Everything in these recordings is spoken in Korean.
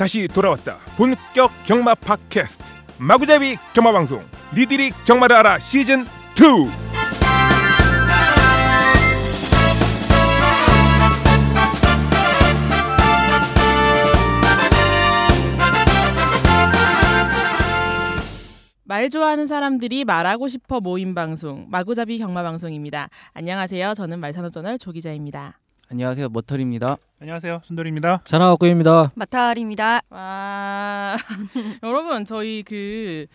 다시 돌아왔다. 본격 경마 팟캐스트 마구잡이 경마 방송 니들이 경마를 알아 시즌 2. 말 좋아하는 사람들이 말하고 싶어 모임 방송 마구잡이 경마 방송입니다. 안녕하세요. 저는 말산호저널 조 기자입니다. 안녕하세요 머털입니다. 안녕하세요 순돌입니다. 전화학구입니다. 마타리입니다. 와 여러분 저희 그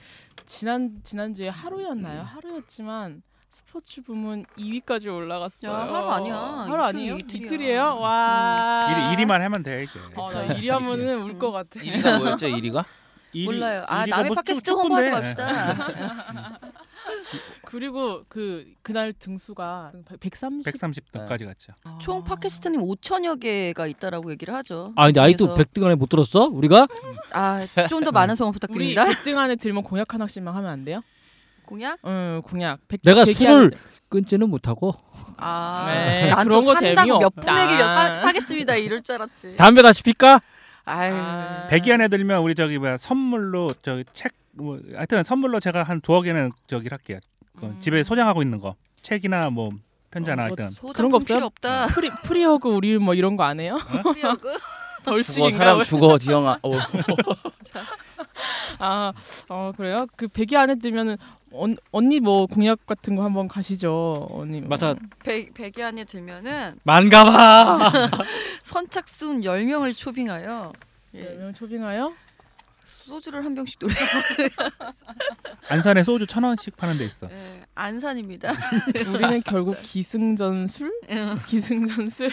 지난 지난주에 하루였나요? 하루였지만 스포츠 부문 2위까지 올라갔어요. 야, 하루 아니야. 하루 이틀, 아니에요? 이틀이야. 이틀이에요? 와. 일이, 일이만 하면 돼 이제. 어, 나 1위 하면은 울 것 같아. 1위가 뭐였죠? 1위가? 일이- 몰라요. 아 남의 뭐 팟캐스트 축- 홍보하지 축구인데. 맙시다. 그리고 그 그날 등수가 130 130등까지 갔죠. 총 팟캐스트님 5천여 개가 있다라고 얘기를 하죠. 아 근데 아직도 그중에서- 100등 안에 못 들었어? 우리가? 아 좀 더 많은 성원 우리 부탁드립니다. 1등 안에 들면 공약 하나씩만 하면 안 돼요? 공약? 응, 공약. 100, 내가 술을. 끊지는 못하고 아, 네, 난또 그런 거 산다고 몇 재미없다. 분에게 몇 사, 사겠습니다 이럴 줄 알았지. 담배 다시 필까? 아유, 아. 백이 안에 들면 우리 저기 뭐야 선물로 저기 책뭐 하여튼 선물로 제가 한 두어 개는 저기 할게요. 그 음. 집에 소장하고 있는 거 책이나 뭐 편지나 뭐 하여튼 소장품 그런 거 없어요? 필요 없다. free free hug 우리 뭐 이런 거 안 해요? free hug? 죽어 벌칙인가? 사람 죽어 디영아. 어. 아, 어 그래요? 그 백이 안에 들면은 언, 언니 뭐 공약 같은 거 한번 가시죠, 언니. 뭐. 맞아. 백 백이 안에 들면은 만가봐. 선착순 10명을 초빙하여 예. 예, 명 초빙하여? 소주를 한 병씩 돌려. 안산에 소주 천 원씩 파는 데 있어. 예, 안산입니다. 우리는 결국 기승전술? 기승전술?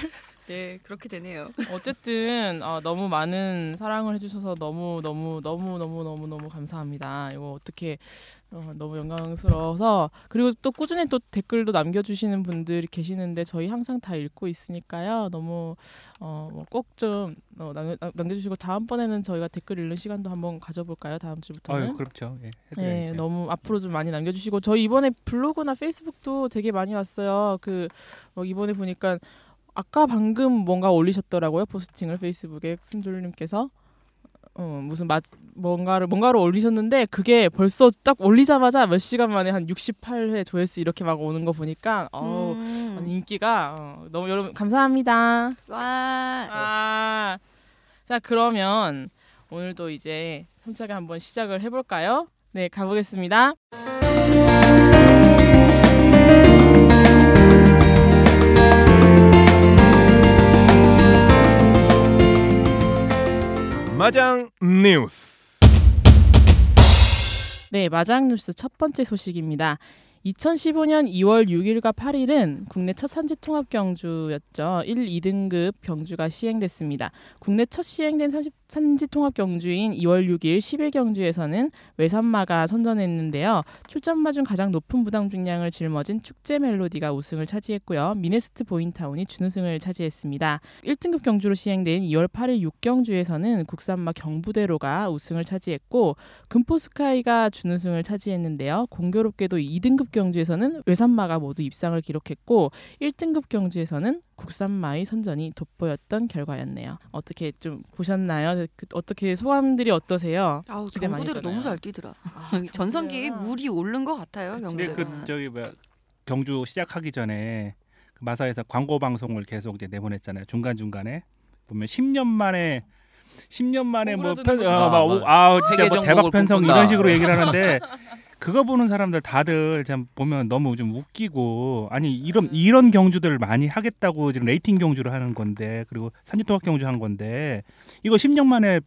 예, 그렇게 되네요. 어쨌든 어, 너무 많은 사랑을 해주셔서 너무 너무 너무 너무 너무 너무 감사합니다. 이거 어떻게 어, 너무 영광스러워서 그리고 또 꾸준히 또 댓글도 남겨주시는 분들이 계시는데 저희 항상 다 읽고 있으니까요. 너무 어, 뭐 꼭좀 어, 남겨, 남겨주시고 다음번에는 저희가 댓글 읽는 시간도 한번 가져볼까요? 다음 주부터는. 아유 그렇죠. 예, 네, 해드려야죠. 너무 앞으로 좀 많이 남겨주시고 저희 이번에 블로그나 페이스북도 되게 많이 왔어요. 그 어, 이번에 보니까 아까 방금 뭔가 올리셨더라고요 포스팅을 페이스북에 순돌님께서 어 무슨 마, 뭔가를 뭔가를 올리셨는데 그게 벌써 딱 올리자마자 몇 시간 만에 한 68회 조회수 이렇게 막 오는 거 보니까 어우 음. 인기가 어, 너무 여러분 감사합니다. 와. 아, 자 그러면 오늘도 이제 힘차게 한번 시작을 해볼까요? 네, 가보겠습니다. 마장 뉴스. 네, 마장 뉴스 첫 번째 소식입니다. 2015년 2월 6일과 8일은 국내 첫 산지 통합 경주였죠. 1, 2등급 경주가 시행됐습니다. 국내 첫 시행된 산지, 산지 통합 경주인 2월 6일 10일 경주에서는 외산마가 선전했는데요. 출전마 중 가장 높은 부담 중량을 짊어진 축제 멜로디가 우승을 차지했고요. 미네스트 보인타운이 준우승을 차지했습니다. 1등급 경주로 시행된 2월 8일 6경주에서는 국산마 경부대로가 우승을 차지했고 금포스카이가 준우승을 차지했는데요. 공교롭게도 2등급 경주에서는 외산마가 모두 입상을 기록했고 1등급 경주에서는 국산마의 선전이 돋보였던 결과였네요. 어떻게 좀 보셨나요? 그, 어떻게 소감들이 어떠세요? 아우 기대 많이 경부대로 너무. 잘 뛰더라. 전성기 경부대로야. 물이 오른 것 같아요. 근데 경부대로. 그 저기 뭐야 경주 시작하기 전에 그 마사에서 광고 방송을 계속 이제 내보냈잖아요. 중간 중간에 보면 10년 만에 10년 만에 뭐 오그라드는 편, 거. 어, 아, 막, 뭐 오- 아 진짜 세계 뭐 대박 편성 꿈꾼다. 이런 식으로 얘기를 하는데 그거 보는 사람들 다들 참 보면 너무 좀 웃기고 아니 이런 이런 경주들을 많이 하겠다고 지금 rating 경주를 하는 건데 그리고 산지통합 경주 한 건데 이거 10년 만에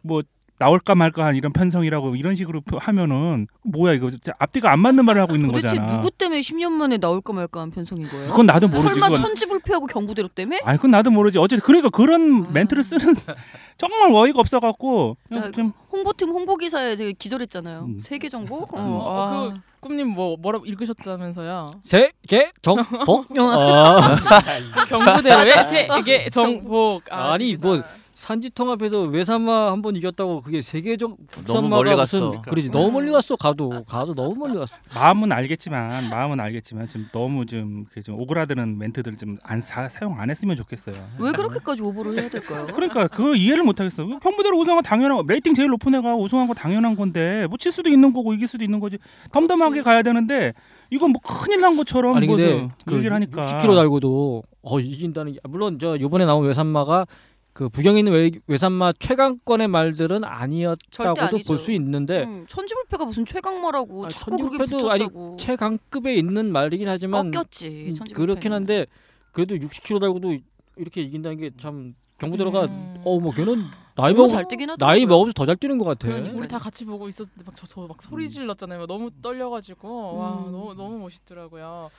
뭐 나올까 말까 한 이런 편성이라고 이런 식으로 표- 하면은 뭐야 이거 앞뒤가 안 맞는 말을 하고 있는 도대체 거잖아. 누구 때문에 10년 만에 나올까 말까 한 편성인 거예요? 그건 나도 모르지. 설마 그건. 천지불패하고 경부대로 때문에? 아니 그건 나도 모르지. 어쨌든 그러니까 그런 아. 멘트를 쓰는 정말 어이가 없어갖고 좀 홍보팀 홍보 기사에 되게 기절했잖아요. 음. 세계 정보? 어, 어, 아. 그 꿈님 뭐 뭐라고 읽으셨다면서요? 세계 정복. 아, 경부대로의 세계 정복. 아니, 뭐 산지 통합에서 외삼마 한 번 이겼다고 그게 세계적 너무 멀리 국산마가 갔어. 무슨 그러지 너무 멀리 갔어 가도 가도 너무 멀리 갔어. 마음은 알겠지만 마음은 알겠지만 좀 너무 좀, 그좀 오그라드는 멘트들 좀 안 사용 안 했으면 좋겠어요. 왜 그렇게까지 오버를 해야 될까요? 그러니까 그거 이해를 못 하겠어. 경부대로 우승한 건 당연한 rating 제일 높은 애가 우승한 거 당연한 건데 뭐 칠 수도 있는 거고 이길 수도 있는 거지. 덤덤하게 가야 되는데 이건 뭐 큰일 난 것처럼 아니 근데 뭐그 얘기를 하니까 60km 달고도 어 이긴다는 게 물론 저 요번에 나온 외삼마가 그 부경에 있는 외, 외삼마 최강권의 말들은 아니었다고도. 볼 수 있는데 음, 천지불패가 무슨 최강마라고 아, 자꾸 그렇게 천지불패도 아니, 붙였다고. 최강급에 있는 말이긴 하지만 꺾였지. 음, 천지불패는. 그렇긴 한데 그래도 60km 달고도 이렇게 이긴다는 게 참 경부대로가 음. 어뭐 걔는 나이 너무 먹어. 나이 먹으면서 더 잘 뛰는 것 같아. 그러니까요. 우리 다 같이 보고 있었는데 막 저 저 막 소리 질렀잖아요. 막 너무 떨려가지고 와 음. 너무 너무 멋있더라고요.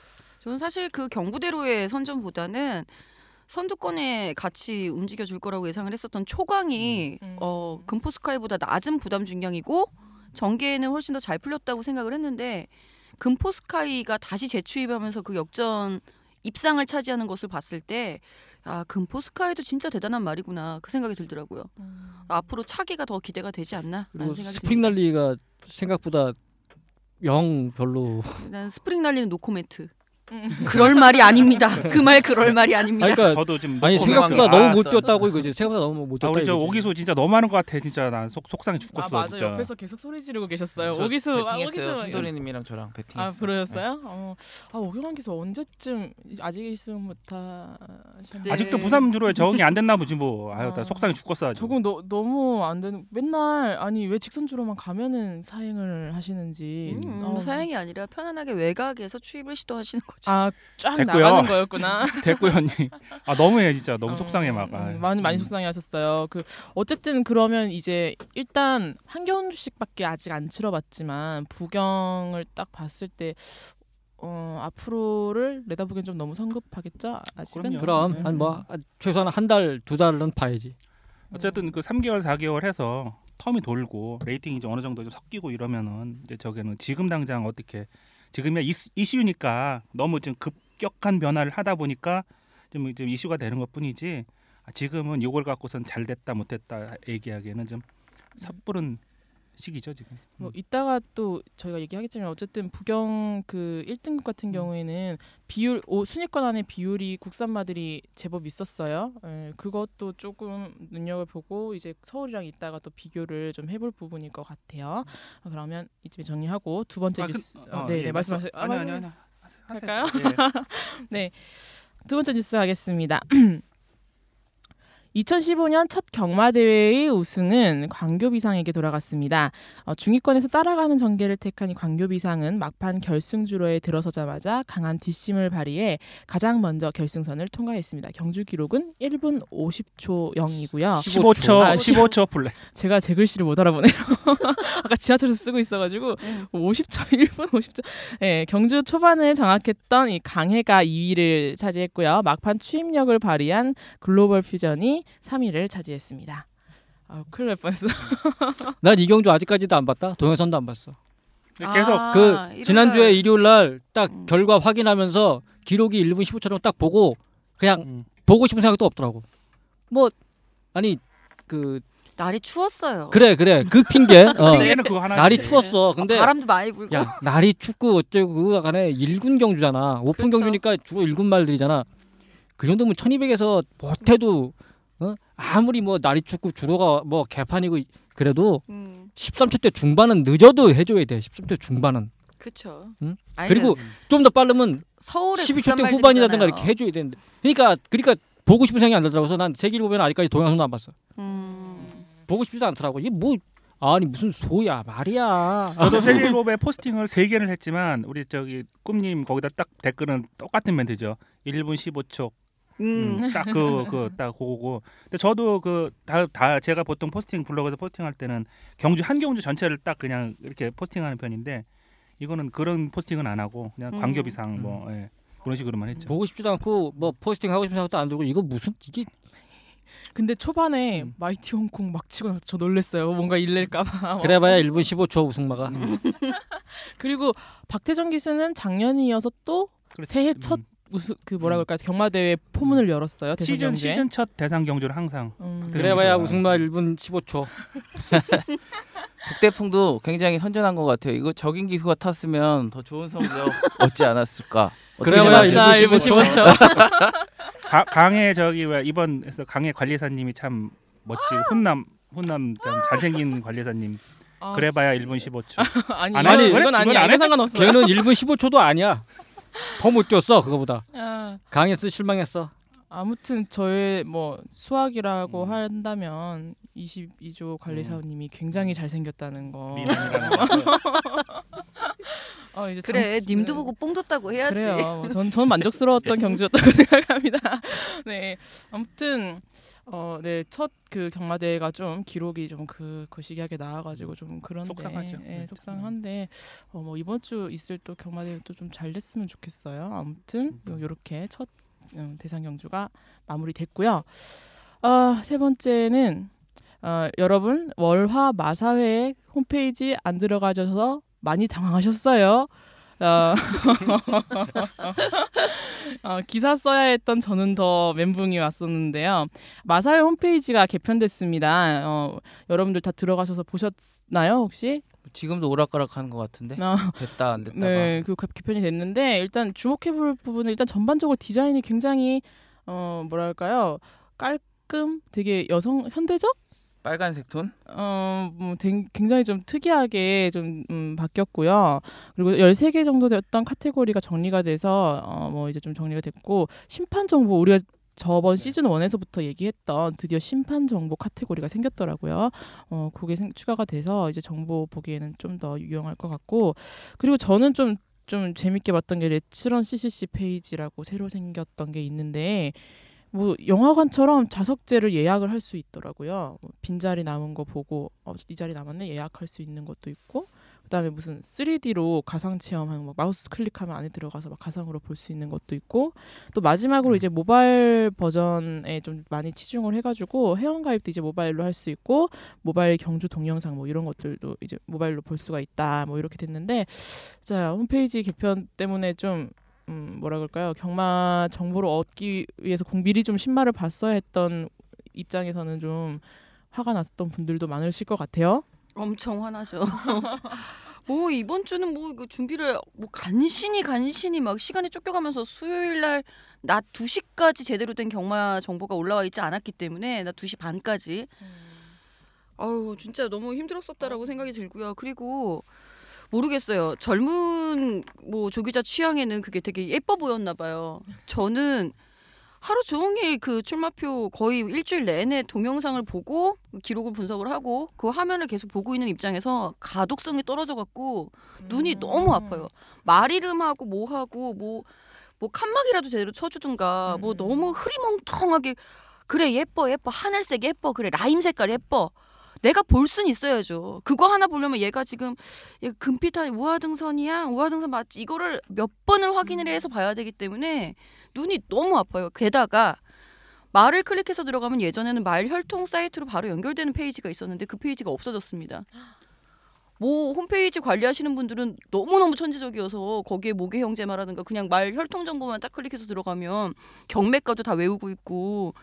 저는 사실 그 경부대로의 선전보다는 선두권에 같이 움직여 줄 거라고 예상을 했었던 초강이 음. 어, 금포 스카이보다 낮은 부담 중량이고 전개에는 훨씬 더 잘 풀렸다고 생각을 했는데 금포 스카이가 다시 재추입하면서 그 역전 입상을 차지하는 것을 봤을 때 아, 금포스카이도 진짜 대단한 말이구나 그 생각이 들더라고요. 음. 앞으로 차기가 더 기대가 되지 않나라는 그리고 생각이 스프링. 날리가 생각보다 영 별로. 난 스프링 날리는 노코멘트. 음. 그럴 말이 아닙니다. 그 말 그럴 말이 아닙니다. 아니, 그러니까 저도 지금 아니 생각보다 아, 너무 못 아, 뛰었다고 이거지. 생각보다 너무 못 아, 뛰었다. 우리 저. 오기수 진짜 너무 많은 것 같아. 진짜 난 속, 속상해 죽겠어. 아 맞아 진짜. 옆에서 계속 소리 지르고 계셨어요. 저 오기수 아 배팅했어요. 오기수 순돌이님이랑 저랑 배팅했어요. 아 그러셨어요? 어. 아 오경환 기수 언제쯤 아직 있으면 못하 네. 아직도 부산 주로에 적응이 안 됐나 보지 뭐. 아유, 나 아. 속상해 죽겠어. 적응 너, 너무 안 되는 맨날 아니 왜 직선 주로만 가면은 사행을 하시는지 음, 어, 사행이 아니라 편안하게 외곽에서 추입을 시도하시는 거 죠. 아쫙 됐고요. 나가는 거였구나. 됐고요 언니. 아 너무해 진짜 너무 어, 속상해 막. 음, 아유. 많이 많이 음. 속상해하셨어요. 그 어쨌든 그러면 이제 일단 한 경주씩밖에 아직 안 치러봤지만 부경을 딱 봤을 때 어, 앞으로를 내다보기엔 좀 너무 성급하겠죠? 아직은. 그럼요. 그럼 음. 한뭐 최소한 한 달 두 달은 봐야지. 어쨌든 그 3개월 4개월 해서 텀이 돌고 레이팅이 좀 어느 정도 좀 섞이고 이러면은 이제 저게는 지금 당장 어떻게 지금이야 이슈, 이슈니까 너무 좀 급격한 변화를 하다 보니까 좀, 좀 이슈가 되는 것뿐이지 아, 지금은 이걸 갖고선 잘 됐다 못했다 얘기하기에는 좀 섣부른 시기죠 지금. 뭐 이따가 또 저희가 얘기하겠지만 어쨌든 부경 그 1등급 같은 경우에는 비율 오, 순위권 안에 비율이 국산마들이 제법 있었어요. 예, 그것도 조금 눈여겨 보고 이제 서울이랑 이따가 또 비교를 좀 해볼 부분일 것 같아요. 아, 그러면 이쯤에 정리하고 두 번째 아, 그- 뉴스 어, 네, 예, 네 말씀하세요. 아, 아니 아니 아니. 할까요? 예. 두 번째 뉴스 하겠습니다. 2015년 첫 경마 대회의 우승은 광교비상에게 돌아갔습니다. 어, 중위권에서 따라가는 전개를 택한 이 광교비상은 막판 결승주로에 들어서자마자 강한 뒷심을 발휘해 가장 먼저 결승선을 통과했습니다. 경주 기록은 1분 50초 0이고요. 15초 아, 15초 플레이. 제가 제 글씨를 못 알아보네요. 아까 지하철에서 쓰고 있어가지고 음. 50초 1분 50초. 예, 경주 초반을 장악했던 이 강해가 2위를 차지했고요. 막판 추임력을 발휘한 글로벌 퓨전이 3위를 차지했습니다. 아, 큰일 날 뻔했어. 난 이경주 아직까지도 안 봤다. 동영상도 안 봤어. 계속 아, 그 일요일 지난주에 날 일요일 날딱 음. 결과 확인하면서 기록이 1분 15초라고 딱 보고 그냥 음. 보고 싶은 생각도 없더라고. 뭐 아니 그 날이 추웠어요. 그래 그래 그 핑계. 어. 얘는 그거 하나. 날이 추웠어. 아, 근데 바람도 많이 불고. 야 날이 춥고 어쩌고 간에 1군 경주잖아. 오픈 그쵸. 경주니까 주로 1군 말들이잖아. 그 정도면 1200에서 못해도 어? 아무리 뭐 날이 춥고 주로가 뭐 개판이고 그래도 음, 13초 때 중반은 늦어도 해줘야 돼. 13초 중반은. 그쵸. 응? 그리고 좀 더 빠르면 서울의 12초 때 후반이라든가. 이렇게 해줘야 되는데. 그러니까 그러니까 보고 싶은 생각이 안 들더라고. 그래서 난 세계를 보면 아직까지 동영상도 안 봤어. 음, 보고 싶지도 않더라고. 이게 뭐 아니 무슨 소야 말이야. 저도 세계일보에 포스팅을 세 개를 했지만 우리 저기 꿈님 거기다 딱 댓글은 똑같은 멘트죠. 1분 15초. 음. 음, 딱그 그딱 그거고. 근데 저도 그 다 다 제가 보통 포스팅 블로그에서 포스팅할 때는 경주 한 경주 전체를 딱 그냥 이렇게 포스팅하는 편인데 이거는 그런 포스팅은 안 하고 그냥 음. 광교비상 뭐 예, 그런 식으로만 했죠. 보고 싶지도 않고 뭐 포스팅 하고 싶은 생각도 안 들고 이거 무슨 이게 근데 초반에 음. 마이티 홍콩 막 치고 나서 저 놀랬어요. 뭔가 일낼까봐. 그래봐야 1분 15초 우승마가. 음. 그리고 박태정 기수는 작년에 이어서 또 새해 첫 음. 우수 그 뭐라 그럴까 경마대회 포문을 열었어요. 대선 시즌 경주에. 시즌 첫 대상 경주를 항상 음, 그래. 그래봐야 우승말 1분 15초. 북대풍도 굉장히 선전한 것 같아요. 이거 적인 기수가 탔으면 더 좋은 성적 얻지 않았을까. 자, 1분 15초. 15초. 가, 강해 저기 왜 이번에서 강해 관리사님이 참 멋지고 훈남 훈남 참 잘생긴 관리사님 아, 그래봐야 1분 15초 아니, 안 이건, 해? 이건 이건 아니야. 안 이건 해? 상관없어요. 걔는 1분 15초도 아니야. 더 못 뛰었어 그거보다. 아, 강에서 실망했어. 아무튼 저의 뭐 수학이라고 음. 한다면 22조 관리사님이 굉장히 잘생겼다는 거. 어, 이제 그래 정- 님도 네. 보고 뽕 뒀다고 해야지. 그래요. 뭐 전, 전 만족스러웠던 경주였다고 생각합니다. 네. 아무튼 어, 네, 첫 그 경마대회가 좀 기록이 좀 그 거시기하게 나와가지고 좀 그런데, 속상하죠. 예, 네, 속상한데 어, 뭐 이번 주 있을 또 경마대회 또 좀 잘 됐으면 좋겠어요. 아무튼 이렇게 첫 음, 대상 경주가 마무리됐고요. 아, 세 번째는 어, 여러분 월화 마사회 홈페이지 안 들어가셔서 많이 당황하셨어요. 어, 어, 기사 써야 했던 저는 더 멘붕이 왔었는데요. 마사회 홈페이지가 개편됐습니다. 어, 여러분들 다 들어가셔서 보셨나요 혹시? 지금도 오락가락하는 것 같은데 어, 됐다 안 됐다가 네, 그 개- 개편이 됐는데 일단 주목해볼 부분은 일단 전반적으로 디자인이 굉장히 어 뭐랄까요 깔끔, 되게 여성 현대적 빨간색 톤 어, 뭐 댕- 굉장히 좀 특이하게 좀 음, 바뀌었고요. 그리고 13개 정도 되었던 카테고리가 정리가 돼서 어, 뭐 이제 좀 정리가 됐고 심판 정보 우리가 저번 시즌 1에서부터 얘기했던 드디어 심판 정보 카테고리가 생겼더라고요. 어, 그게 생, 추가가 돼서 이제 정보 보기에는 좀 더 유용할 것 같고 그리고 저는 좀좀 재밌게 봤던 게 레츠런 CCC 페이지라고 새로 생겼던 게 있는데 뭐 영화관처럼 좌석제를 예약을 할 수 있더라고요. 뭐 빈자리 남은 거 보고 어, 이 자리 남았네 예약할 수 있는 것도 있고 그다음에 무슨 3D로 가상 체험하는 뭐 마우스 클릭하면 안에 들어가서 막 가상으로 볼 수 있는 것도 있고 또 마지막으로 이제 모바일 버전에 좀 많이 치중을 해가지고 회원 가입도 이제 모바일로 할 수 있고 모바일 경주 동영상 뭐 이런 것들도 이제 모바일로 볼 수가 있다 뭐 이렇게 됐는데 자 홈페이지 개편 때문에 좀 음, 뭐라 그럴까요? 경마 정보를 얻기 위해서 공 미리 좀 신마를 봤어야 했던 입장에서는 좀 화가 났던 분들도 많으실 것 같아요. 엄청 화나죠. 뭐 이번 주는 뭐 준비를 뭐 간신히 간신히 막 시간이 쫓겨가면서 수요일 날 낮 2시까지 제대로 된 경마 정보가 올라와 있지 않았기 때문에 낮 2시 반까지 아유 진짜 너무 힘들었었다라고 생각이 들고요. 그리고 모르겠어요. 젊은 뭐 조기자 취향에는 그게 되게 예뻐 보였나 봐요. 저는 하루 종일 그 출마표 거의 일주일 내내 동영상을 보고 기록을 분석을 하고 그 화면을 계속 보고 있는 입장에서 가독성이 떨어져 갖고 눈이 음. 너무 아파요. 말 이름하고 뭐하고 뭐 뭐 칸막이라도 제대로 쳐주든가 뭐 음. 너무 흐리멍텅하게 그래 예뻐 예뻐 하늘색 예뻐 그래 라임 색깔 예뻐 내가 볼 순 있어야죠. 그거 하나 보려면 얘가 지금 얘 금피타 우하등선이야 우하등선 맞지 이거를 몇 번을 확인을 해서 봐야 되기 때문에 눈이 너무 아파요. 게다가 말을 클릭해서 들어가면 예전에는 말 혈통 사이트로 바로 연결되는 페이지가 있었는데 그 페이지가 없어졌습니다. 뭐 홈페이지 관리하시는 분들은 너무너무 천재적이어서 거기에 모계 형제마라든가 그냥 말 혈통 정보만 딱 클릭해서 들어가면 경매가도 다 외우고 있고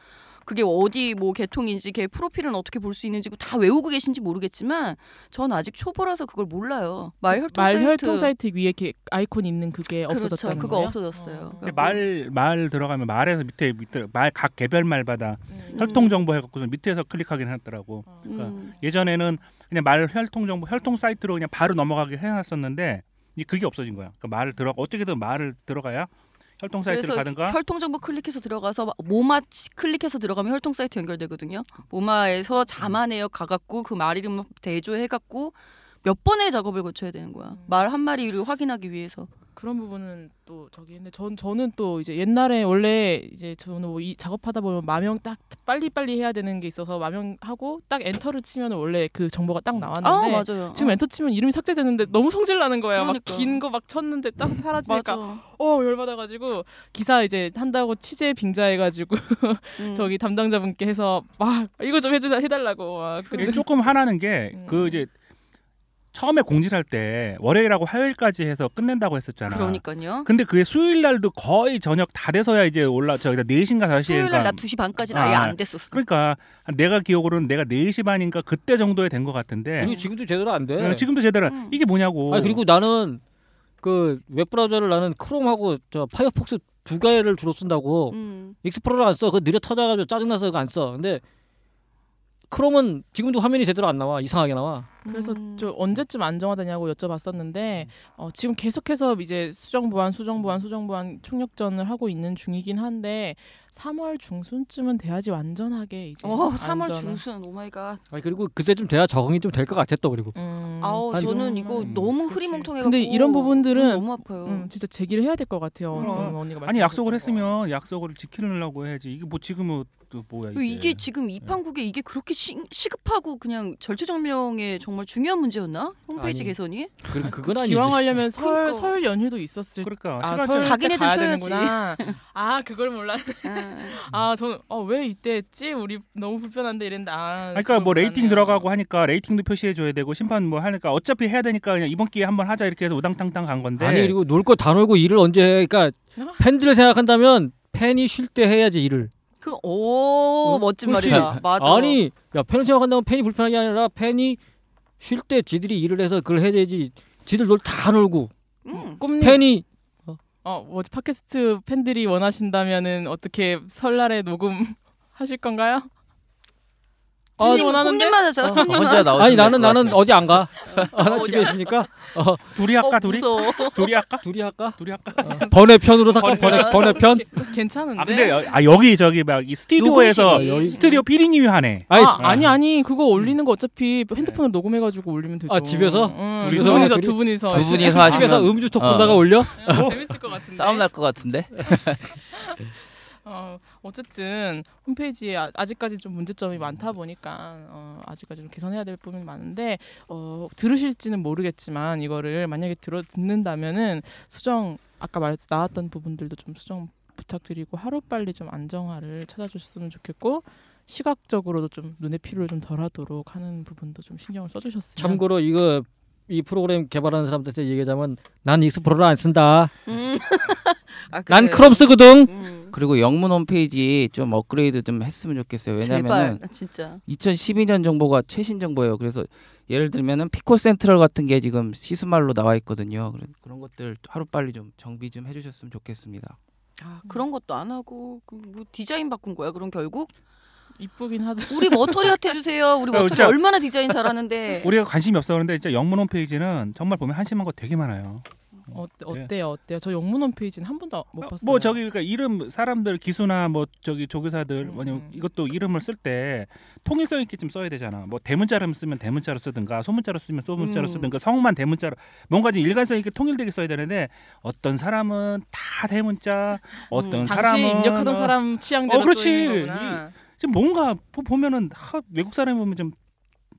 그게 어디 뭐 계통인지 걔 프로필은 어떻게 볼 수 있는지 다 외우고 계신지 모르겠지만 전 아직 초보라서 그걸 몰라요. 말 혈통 말 사이트 혈통 사이트 위에 이렇게 아이콘 있는 그게 그렇죠. 없어졌다는 그거 거예요? 없어졌어요. 어. 근데 말, 말 들어가면 말에서 밑에 밑에 말 각 개별 말마다 음. 혈통 정보 해갖고 밑에서 클릭하긴 하더라고. 어. 그러니까 음. 예전에는 그냥 말 혈통 정보 혈통 사이트로 그냥 바로 넘어가게 해놨었는데 그게 없어진 거야. 그러니까 말을 들어 어떻게든 말을 들어가야 혈통 사이트를 그래서 가든가 혈통 정보 클릭해서 들어가서 모마 치- 클릭해서 들어가면 혈통 사이트 연결되거든요. 모마에서 자만해역 가갖고 그 말 이름 대조해갖고 몇 번의 작업을 거쳐야 되는 거야. 음. 말한 마리를 확인하기 위해서. 그런 부분은 또 저기 근데 전 저는 또 이제 옛날에 원래 이제 저는 뭐 이 작업하다 보면 마명 딱 빨리 빨리 해야 되는 게 있어서 마명하고 딱 엔터를 치면 원래 그 정보가 딱아 나왔는데 맞아요. 지금 어. 엔터 치면 이름이 삭제되는데 너무 성질 나는 거예요. 그러니까. 막긴 거 막 쳤는데 딱 사라지니까 맞아. 어 열받아가지고 기사 이제 한다고 취재 빙자해가지고 음. 저기 담당자분께 해서 막 이거 좀 해주 해달라고 막. 조금 화나는 게 음. 그 이제 처음에 공지할 때 월요일하고 화요일까지 해서 끝낸다고 했었잖아. 그러니까요. 근데 그게 수요일 날도 거의 저녁 다 돼서야 이제 올라 저기다 4시인가 5시에 수요일 날낮 2시 반까지는 아예 아, 안 됐었어. 그러니까 내가 기억으로는 내가 4시 반인가 그때 정도에 된 것 같은데 그리고 지금도 제대로 안 돼. 어, 지금도 제대로 음. 이게 뭐냐고. 아니 그리고 나는 그 웹브라우저를 나는 크롬하고 저 파이어폭스 두 개를 주로 쓴다고 음. 익스플로러 안 써. 그 느려 터져가지고 짜증나서 그거 안 써. 근데 크롬은 지금도 화면이 제대로 안 나와. 이상하게 나와. 그래서 음. 저 언제쯤 안정화되냐고 여쭤봤었는데 어, 지금 계속해서 이제 수정 보완, 수정 보완, 수정 보완 총력전을 하고 있는 중이긴 한데 3월 중순쯤은 돼야지 완전하게 이제 어, 3월 안전을- 중순. Oh my god. 아니 그리고 그때쯤 돼야 적응이 좀 될것또 그리고. 음, 아우, 아니, 저는 이거 음, 너무. 흐리멍텅해 근데 이런 부분들은 너무 아파요. 음, 진짜 제기를 해야 될 것 같아요. 음, 언니가 아니 약속을. 했으면 약속을 지키려고 해야지. 이게 뭐 지금은 또 뭐야 이게. 이게 지금 이 판국에 이게 그렇게 시, 시급하고 그냥 절체절명의 정말 중요한 문제였나? 홈페이지 아니. 개선이? 그 그건 아니지. 기왕 하려면 설 그러니까. 설 연휴도 있었을 그러니까 아, 설 차- 자기네들 쉬어야지. 아 그걸 몰랐네. 음. 아 저는 어 왜 이때 했지? 우리 너무 불편한데 이랬는데 아 그러니까 뭐 그걸 레이팅 몰랐네요. 들어가고 하니까 레이팅도 표시해 줘야 되고 심판 뭐 하니까 어차피 해야 되니까 그냥 이번 기회에 한번 하자 이렇게 해서 우당탕탕 간 건데. 아니 그리고 놀 거 다 놀고 일을 언제 해? 그러니까 아. 팬들을 생각한다면 팬이 쉴 때 해야지 일을. 그, 오, 어, 멋진 그렇지. 말이다. 맞아. 아니 야 팬을 생각한다면 팬이 불편한 게 아니라 팬이 쉴 때 지들이 일을 해서 그걸 해야지. 지들 놀 다 놀고 음. 꿈님 팬이 어 뭐지 팟캐스트 팬들이 원하신다면은 어떻게 설날에 녹음 하실 건가요? 아, 원하는데? 하자. 어. 혼자 나오시면 아니 나는 나는. 어디 안 가. 아, 나 집에 있으니까 어, 둘이 할까 어, 둘이? 둘이 할까? 둘이 할까? 둘이 할까? 어, 번외편으로 살까? 번외 번외편? 괜찮은데? 아 근데 여, 아 여기 저기 막이 스튜디오에서 스튜디오 PD님이 하네. 아니 아, 아니 아니 그거 올리는 거 어차피 핸드폰으로 녹음해 가지고 올리면 되죠. 아, 집에서? 응, 두 둘이서? 분이서 두 분이서 두 분이서 집에서 음주 톡 어. 보다가 올려? 응, 재밌을 것 같은데. 싸움 날 것 같은데. 어, 어쨌든 홈페이지에 아, 아직까지 좀 문제점이 많다 보니까 어, 아직까지 좀 개선해야 될 부분이 많은데 어, 들으실지는 모르겠지만 이거를 만약에 들어 듣는다면은 수정 아까 말했 나왔던 부분들도 좀 수정 부탁드리고 하루 빨리 좀 안정화를 찾아주셨으면 좋겠고 시각적으로도 좀 눈의 피로를 좀 덜하도록 하는 부분도 좀 신경을 써주셨으면 참고로 이거 이 프로그램 개발하는 사람들한테 얘기하자면 난 익스플로러 안 쓴다. 음. 아, 난. 크롬 쓰거든. 음. 그리고 영문 홈페이지 좀 업그레이드 좀 했으면 좋겠어요. 진짜. 2012년 정보가 최신 정보예요. 그래서 예를 들면은 피코 센트럴 같은 게 지금 씨수말로 나와 있거든요. 그런- 그런 것들 하루 빨리 좀 정비 좀 해주셨으면 좋겠습니다. 아, 그런 것도 안 하고 그뭐 디자인 바꾼 거야. 그럼 결국 이쁘긴 하더. 우리 머터리한테 주세요. 우리 야, 머터리 진짜- 얼마나 디자인 잘하는데. 우리가 관심이 없어 그런데 진짜 영문 홈페이지는 정말 보면 한심한 거 되게 많아요. 어, 어때요 어때요? 저 영문 홈페이지는 한 번도 못 어, 봤어요. 뭐 저기 그러니까 이름 사람들 기수나 뭐 저기 조교사들 음, 뭐냐면 음. 이것도 이름을 쓸 때 통일성 있게 좀 써야 되잖아. 뭐 대문자로 쓰면 대문자로 쓰든가 소문자로 쓰면 소문자로 음. 쓰든가 성만 대문자로 뭔가 좀 일관성 있게 통일되게 써야 되는데 어떤 사람은 다 대문자, 어떤 음, 당시 사람은 입력하던 어, 사람 취향대로 어, 그렇지. 쓰이는 거구나. 지금 뭔가 보- 보면은 하, 외국 사람이 보면 좀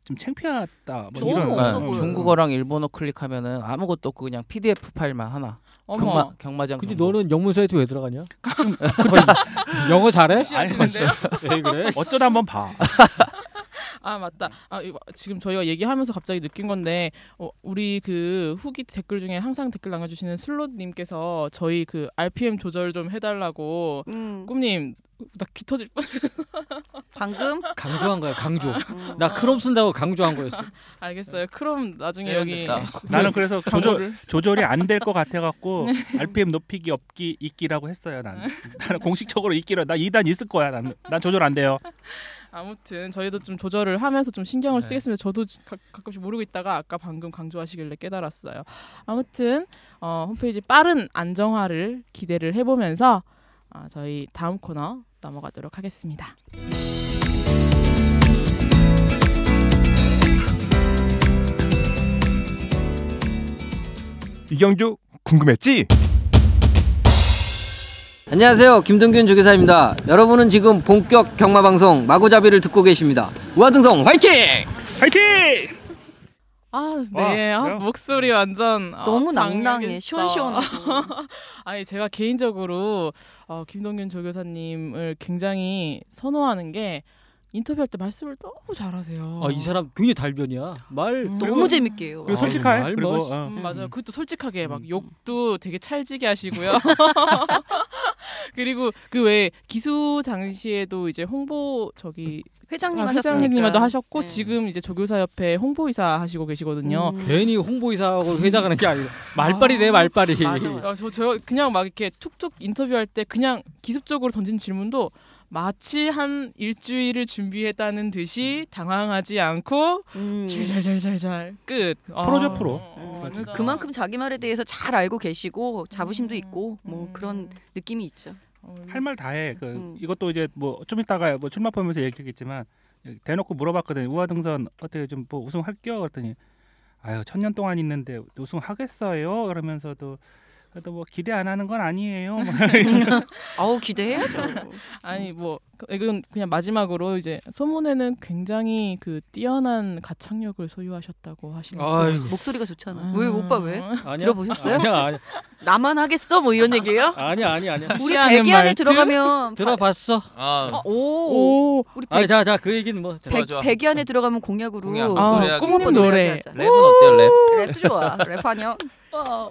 좀 창피하다. 뭐 너무 이런 없어 어, 보여요. 중국어랑 일본어 클릭하면은 아무것도 없고 그냥 PDF 파일만 하나. 어머 경마 경마장. 근데 정보. 너는 영문 사이트 왜 들어가냐? 영어 잘해? 무시하시는데요? 왜 그래? 어쩌다 한번 봐. 아 맞다. 아 이거 지금 저희가 얘기하면서 갑자기 느낀 건데 어, 우리 그 후기 댓글 중에 항상 댓글 남겨주시는 슬롯님께서 저희 그 RPM 조절 좀 해달라고 음, 꿈님 나 귀 터질 뻔. 방금 강조한 거야 강조. 음. 나 크롬 쓴다고 강조한 거였어. 알겠어요. 그럼 나중에 여기 세련됐다. 나는 그래서 조절 조절 조절이 안 될 것 같아 갖고 RPM 높이기 없기 있기라고 했어요. 난 나는 공식적으로 있기로 나 2단 있을 거야. 난, 난 조절 안 돼요. 아무튼 저희도 좀 조절을 하면서 좀 신경을 네. 쓰겠습니다. 저도 가, 가끔씩 모르고 있다가 아까 방금 강조하시길래 깨달았어요. 아무튼 어, 홈페이지 빠른 안정화를 기대를 해보면서 아, 저희 다음 코너 넘어가도록 하겠습니다. 이경주 궁금했지? 안녕하세요. 김동균 조교사입니다. 여러분은 지금 본격 경마 방송 마구잡이를 듣고 계십니다. 우아등성 화이팅! 파이팅! 아, 와, 네. 아, 그래요? 목소리 완전 아, 너무 낭낭해. 강력했어. 시원시원하고. 아니 제가 개인적으로 어, 김동균 조교사님을 굉장히 선호하는 게 인터뷰할 때 말씀을 너무 잘하세요. 아 이 사람 굉장히 달변이야. 말 음. 너무 재밌게 해요. 그리고 아유, 솔직해. 말 그리고 멋- 어. 음, 맞아요. 그것도 솔직하게 막 음. 욕도 되게 찰지게 하시고요. 그리고 그 외에 기수 당시에도 이제 홍보 저기 회장님 아. 회장님도 하셨고 네. 지금 이제 조교사 협회 홍보이사 하시고 계시거든요. 음. 괜히 홍보이사하고 회장하는 게 아니라 말빨이 돼 말빨이. 맞아. 아, 저, 저 그냥 막 이렇게 툭툭 인터뷰할 때 그냥 기습적으로 던진 질문도 마치 한 일주일을 준비했다는 듯이 당황하지 않고 음. 잘잘잘잘잘 끝. 프로죠, 아, 프로. 어, 음, 진짜. 그만큼 자기 말에 대해서 잘 알고 계시고 자부심도 음, 있고 뭐 음. 그런 느낌이 있죠. 어, 할말 다 해. 그 음. 이것도 이제 뭐 좀 이따가 뭐 출마 보면서 얘기하겠지만 대놓고 물어봤거든요. 우하등선 어떻게 좀 뭐 우승할게요? 그랬더니 아유 천년 동안 있는데 우승하겠어요? 그러면서도 그래도 뭐 기대 안 하는 건 아니에요. 뭐 아우 기대해야죠. 아니 뭐 그- 이건 그냥 마지막으로 이제 소문에는 굉장히 그 뛰어난 가창력을 소유하셨다고 하시는 아유. 목소리가 좋잖아. 왜 오빠 왜? 아니야? 들어보셨어요? 아니야 아니야 나만 하겠어? 뭐 이런 얘기예요? 아니야 아니야 아니야. 우리 백이 안에 말투? 들어가면 들어봤어. 아, 오, 오, 우리 아니 백, 자자 그 얘기는 뭐 좋아, 백, 좋아. 백위 안에 들어가면 공약으로 공약. 아, 노래. 노래 하자. 랩은 어때요, 랩? 랩도 좋아. 랩하냐? 자,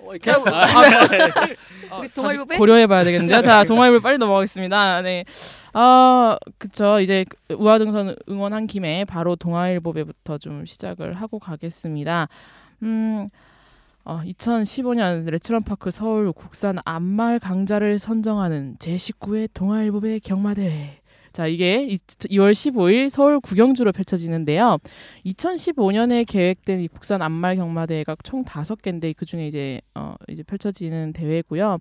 우리 동아일보배? 고려해봐야 되겠는데요. 자, 동아일보 빨리 넘어가겠습니다. 네, 아 그쵸. 이제 우화등선 응원한 김에 바로 동아일보 배부터 좀 시작을 하고 가겠습니다. 음. 어, 2015년 레츠런파크 서울 국산 암말 강자를 선정하는 제19회 동아일보배 경마대회. 자, 이게 2월 15일 서울 구경주로 펼쳐지는데요. 2015년에 계획된 이 국산 안말 경마대회가 총 다섯 개인데 그 중에 이제 어 이제 펼쳐지는 대회고요.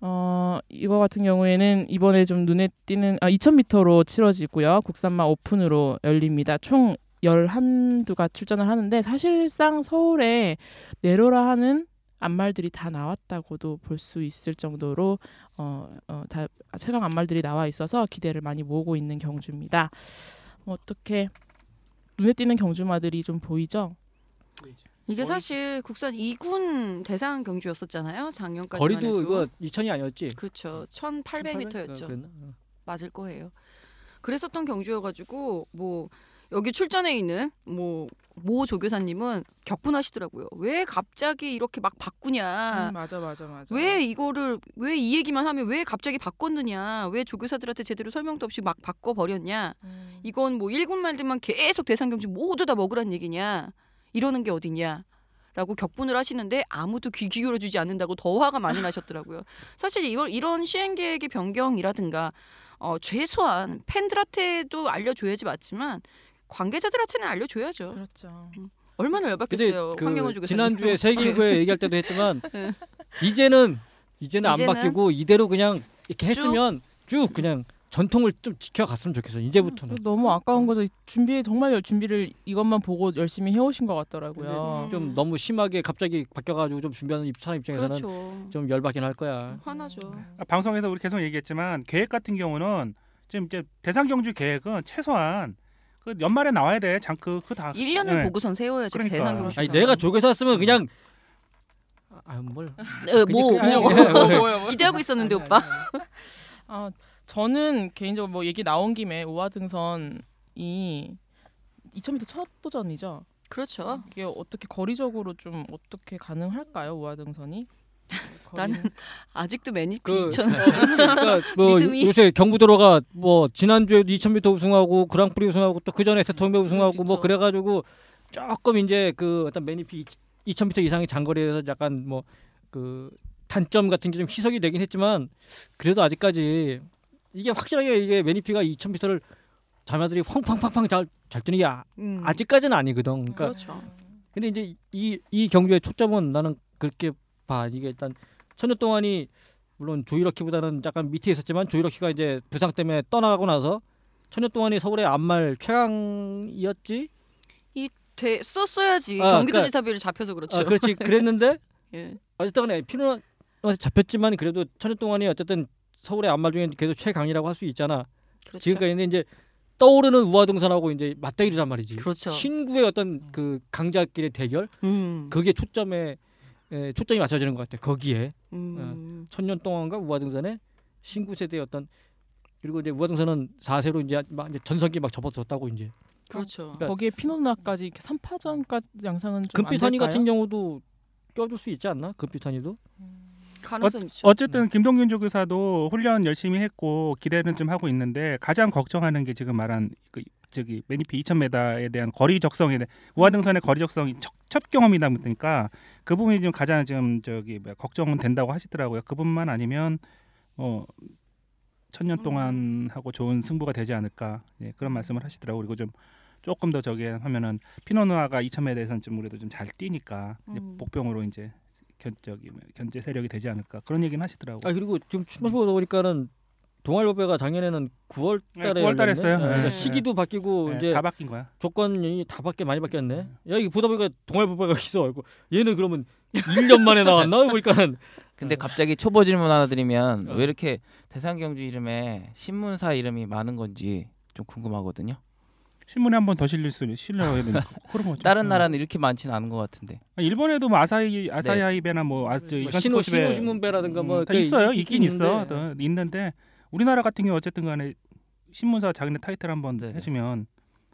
어 이거 같은 경우에는 이번에 좀 눈에 띄는 아 2,000m로 치러지고요. 국산마 오픈으로 열립니다. 총 11두가 출전을 하는데 사실상 서울에 내로라 하는 안말들이 다 나왔다고도 볼 수 있을 정도로 어, 어, 다 최강 안말들이 나와 있어서 기대를 많이 모으고 있는 경주입니다. 뭐 어떻게 눈에 띄는 경주마들이 좀 보이죠? 이게 사실 국산 2군 대상 경주였었잖아요. 작년까지 거리도 이거 2천이 아니었지? 그렇죠. 1,800m였죠. 그랬나? 어. 맞을 거예요. 그랬었던 경주여가지고 뭐 여기 출전해 있는 뭐 모 조교사님은 격분하시더라고요. 왜 갑자기 이렇게 막 바꾸냐? 음, 맞아 맞아 맞아. 왜 이거를 왜 이 얘기만 하면 왜 갑자기 바꿨느냐? 왜 조교사들한테 제대로 설명도 없이 막 바꿔 버렸냐? 음. 이건 뭐 일군 말들만 계속 대상 경주 모두 다 먹으란 얘기냐? 이러는 게 어디냐? 라고 격분을 하시는데 아무도 귀 기울여 주지 않는다고 더 화가 많이 나셨더라고요. 사실 이걸 이런 시행 계획의 변경이라든가 어 최소한 팬들한테도 알려줘야지 맞지만 관계자들한테는 알려줘야죠. 그렇죠. 얼마나 근데 열받겠어요. 그 주교사님. 지난주에 세계일보에 얘기할 때도 했지만 네. 이제는 이제는 안 이제는 바뀌고 이대로 그냥 이렇게 쭉? 했으면 쭉 그냥 전통을 좀 지켜갔으면 좋겠어. 이제부터는 너무 아까운 거죠. 준비 정말 열- 준비를 이것만 보고 열심히 해오신 것 같더라고요. 음. 좀 너무 심하게 갑자기 바뀌어가지고 좀 준비하는 입- 사람 입장에서는 그렇죠. 좀 열받긴 할 거야. 화나죠. 아, 방송에서 우리 계속 얘기했지만 계획 같은 경우는 지금 이제 대상 경주 계획은 최소한 그 연말에 나와야 돼. 장그 그다 1년을 네. 보고선 세워야죠. 그러니까. 대상 경주. 아니 내가 조교사였으면 그냥 아뭘 뭐, 그냥 뭐, 그냥 뭐야, 뭐야. 기대하고 있었는데 오빠. 아 저는 개인적으로 뭐 얘기 나온 김에 우하등선이 2,000m 첫 도전이죠. 그렇죠. 이게 어떻게 거리적으로 좀 어떻게 가능할까요, 우하등선이? 나는? 아직도 매니피 그 2천. 그러니까 뭐 믿음이. 요새 경부도로가 뭐 지난주에 2,000m 우승하고 그랑프리 우승하고 또 그 전에 세토메 우승하고 뭐 그렇죠. 그래가지고 조금 이제 그 어떤 매니피 2,000m 이상의 장거리에서 약간 뭐 그 단점 같은 게 좀 희석이 되긴 했지만 그래도 아직까지 이게 확실하게 이게 매니피가 2,000m를 자마들이 펑팡팡팡 잘, 잘 뛰는 게 아, 음. 아직까지는 아니거든. 그러니까 그렇죠. 근데 이제 이 이 경주의 초점은 나는 그렇게 봐. 이게 일단 천년 동안이 물론 조이러키보다는 약간 밑에 있었지만 조이러키가 이제 부상 때문에 떠나가고 나서 천년 동안이 서울의 안말 최강이었지. 돼 썼어야지. 아, 경기도 그러니까- 지사비를 잡혀서 그렇죠. 아, 그렇지. 그랬는데 예. 어쨌든 피노한테 잡혔지만 그래도 천년 동안이 어쨌든 서울의 안말 중에 그래도 최강이라고 할 수 있잖아. 그렇죠. 지금까지 이제 떠오르는 우화등산하고 이제 맞대결이란 말이지. 그렇죠. 신구의 어떤 그 강자끼리의 대결 음. 그게 초점에 에, 초점이 맞춰지는 것 같아. 거기에 음. 천년 동안과 우화등산의 신구 세대의 어떤 그리고 이제 우화등선은 4세로 이제 막 이제 전성기 막 접어들었다고 이제. 그렇죠. 그러니까 거기에 피노누아까지 이렇게 3파전까지 양상은 좀안 금빛 한이 같은? 경우도 껴줄 수 있지 않나? 금빛 한이도. 가능성 있죠. 어쨌든 김동균 조교사도 훈련 열심히 했고 기대는 좀 하고 있는데 가장 걱정하는 게 지금 말한 그 저기 매니피 2,000m에 대한 거리 적성에 대한 우하등선의 거리 적성이 첫, 첫 경험이다 보니까 그 부분이 좀 가장 좀 저기 뭐야, 걱정은 된다고 하시더라고요. 그 부분만 아니면 뭐 천년 동안 하고 좋은 승부가 되지 않을까 예, 그런 말씀을 하시더라고요. 그리고 좀 조금 더 저기 하면은 피노누아가 2,000m에 대해서는 좀 우리도 좀 잘 뛰니까 이제 음. 복병으로 이제 견 저기 뭐 견제 세력이 되지 않을까 그런 얘기는 하시더라고요. 아 그리고 지금 추모 보다 보니까는 동아일보배가 작년에는 9월 달에 네, 9월 달에 했어요. 열렸네. 네. 그러니까 시기도 바뀌고 네, 이제 다 바뀐 거야. 조건이 다 바뀌 많이 바뀌었네. 야 이게 보다 보니까 동아일보배가 있어. 얘는 그러면 1년 만에 나왔나 보니까는 근데 갑자기 초보 질문 하나 드리면 어. 왜 이렇게 대상경주 이름에 신문사 이름이 많은 건지 좀 궁금하거든요. 신문에 한 번 더 실릴 수 실려야 되니까 그런 거죠. 다른 음. 나라는 이렇게 많지는 않은 것 같은데. 아, 일본에도 뭐 아사히 아사히아이베나 뭐, 아, 저뭐 신호 신문배라든가 뭐 음, 있어요. 있긴 있긴 있어. 있는데. 더 있는데 우리나라 같은 경우 어쨌든 간에 신문사 자기네 타이틀 한번 네네. 해주면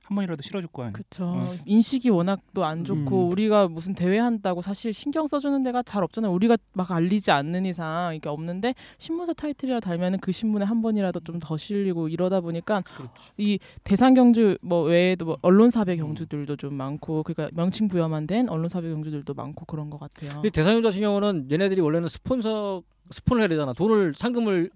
한 번이라도 실어줄 거 아니에요. 그렇죠. 어. 인식이 워낙 또 안 좋고 음. 우리가 무슨 대회 한다고 사실 신경 써주는 데가 잘 없잖아요. 우리가 막 알리지 않는 이상 이게 없는데 신문사 타이틀이라 달면은 그 신문에 한 번이라도 좀 더 실리고 이러다 보니까 그렇죠. 이 대상 경주 뭐 외에도 뭐 언론사배 경주들도 좀 많고 그러니까 명칭 부여만 된 언론사배 경주들도 많고 그런 것 같아요. 근데 대상윤 같은 경우는 얘네들이 원래는 스폰서 스폰을 해야 되잖아. 돈을 상금을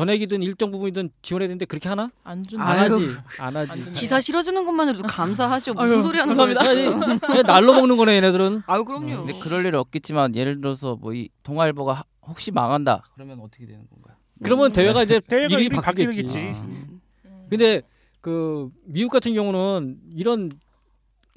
전액이든 일정 부분이든 지원해야 되는데 그렇게 하나? 안 준. 안. 하지. 안 하지. 안 준다. 기사 실어주는 것만으로도 감사하죠. 무슨 아유, 소리 하는? 그냥 날로 먹는 거네 얘네들은. 아유 그럼요. 근데 그럴 일은 없겠지만 예를 들어서 뭐 이 동아일보가 하- 혹시 망한다. 그러면 어떻게 되는 건가요? 그러면 대회가 이제 대회가 이름이 이름이 바뀌겠지. 바뀌겠지. 아. 음. 근데 그 미국 같은 경우는 이런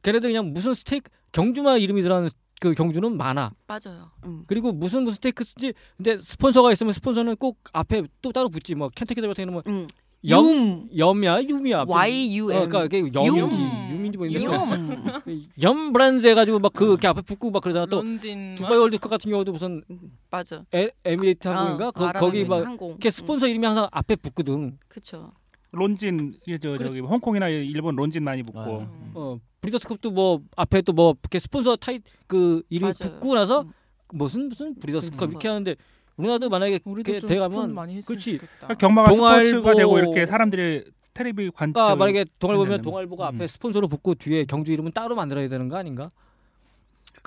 걔네들 그냥 무슨 스테이크 경주만 이름이 들어가는 그 경주는 많아. 맞아요. 음. 그리고 무슨 무슨 stakes지. 근데 스폰서가 있으면 스폰서는 꼭 앞에 또 따로 붙지. 뭐 켄터키 같은 경우는 음. 염 윰. 염이야 윰이야. Y U 어, M. 그러니까 그게 염인지 윰. 윰인지 뭐인데 윰. 염 브랜드 해가지고 막그 이렇게 앞에 붙고 막 그러잖아. 또 론진 두바이 월드컵 같은 경우도 무슨 맞아. 에, 에미레이트 항공인가 아, 거, 거기 막 항공. 이렇게 스폰서 이름이 항상 앞에 붙거든. 그렇죠. 론진 이게 저 저기 홍콩이나 일본 론진 많이 붙고 아. 음. 어 브리더스컵도 뭐 앞에 또 뭐 이렇게 스폰서 타이 그 맞아요. 붙고 나서 음. 무슨 무슨 브리더스컵 그렇죠. 이렇게 하는데 우리나라도 만약에 우리도 했으면 그렇지. 좋겠다. 경마가 동아일보- 스포츠가 되고 이렇게 사람들이 텔레비 관 그러니까 만약에 동아일보 보면 되면은. 동아일보가 앞에 음. 스폰서로 붙고 뒤에 경주 이름은 따로 만들어야 되는 거 아닌가?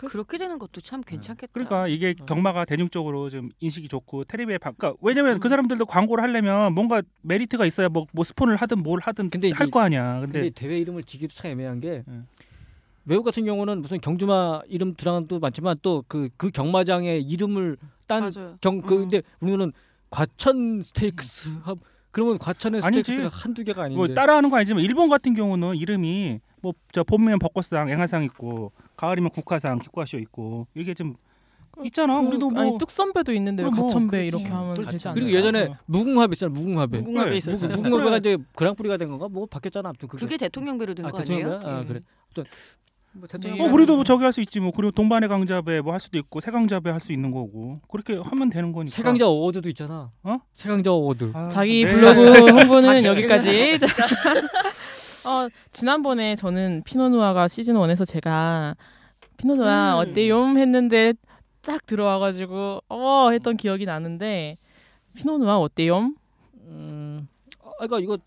그렇게 되는 것도 참 괜찮겠다. 그러니까 이게 어. 경마가 대중적으로 좀 인식이 좋고 텔레비에 바, 그러니까 왜냐면 그 사람들도 광고를 하려면 뭔가 메리트가 있어야 뭐, 뭐 스폰을 하든 뭘 하든 할 거 아니야. 근데, 근데, 대회 이름을 지기도 참 애매한 게 음. 외국 같은 경우는 무슨 경주마 이름 들어간 것도 많지만 또그그 경마장의 이름을 딴 맞아요. 경그 음. 근데 우리는 과천 스테이크스 합 그러면 과천의. 스테이크스가 한두 개가 아닌데 뭐 따라하는 거 아니지만 일본 같은 경우는 이름이 뭐 저 봄이면 벚꽃상, 앵하상 있고 가을이면 국화상, 국화쇼 있고 이게 좀 있잖아. 그, 우리도 뭐 아니 뚝 선배도 있는데 왜 어, 뭐, 가천배 그렇지. 이렇게 하면 그렇지. 되지 않나요? 그리고 예전에 어. 무궁화배 있잖아 무궁화배 무궁화배 있었어요. 무궁- 무궁화배가 이제 그랑프리가 된 건가 뭐 바뀌었잖아 아무튼 그게, 그게 대통령배로 된 아, 거 아니에요? 아, 예. 그래. 뭐 네. 대통령 어, 우리도 뭐 저기 할 수 있지 뭐 그리고 동반의 강자배 뭐 할 수도 있고 새강자배 할 수 있는 거고 그렇게 하면 되는 거니까. 새강자 award도 있잖아 어? 새강자 award 아, 자기 네. 블로그 홍보는 여기까지. 어, 지난번에 저는 피노누아가 시즌 1에서 제가 피노누아 음. 어때요? 했는데 딱 들어와가지고 어 했던 기억이 나는데 피노누아 어때요? 음 아, 그러니까 이거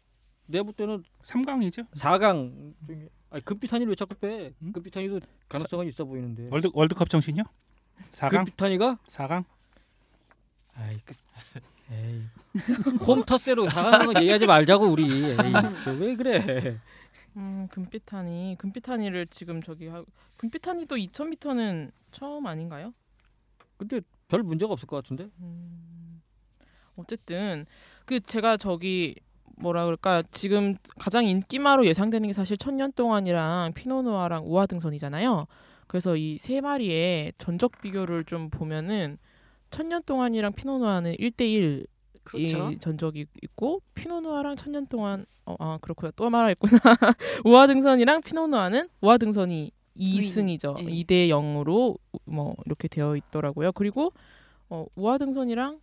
내가 볼 때는 삼강이죠. 4강 중에 아니 금빛한이를 왜 자꾸 빼 음? 금빛한이도 가능성은 있어 보이는데 월드 월드컵 정신이요? 4강? 금빛한이가 4강? 아이 그 홈터세로 4강은 얘기하지 말자고 우리. 에이 저왜 그래? 음 금빛하니. 금빛하니를 지금 저기 하, 금빛하니도 2,000m는 처음 아닌가요? 근데 별 문제가 없을 것 같은데? 음, 어쨌든 그 제가 저기 뭐라 그럴까? 지금 가장 인기마로 예상되는 게 사실 천년 동안이랑 피노누아랑 우아 등선이잖아요. 그래서 이 세 마리의 전적 비교를 좀 보면은 천년 동안이랑 피노누아는 1대1 그렇죠. 이 전적이 있고 피노누아랑 천년 동안 어, 아 그렇고요 또 말했구나 우아 등선이랑 피노누아는 우아 등선이 2승이죠 예. 2대 0으로 뭐 이렇게 되어 있더라고요 그리고 어, 우아 등선이랑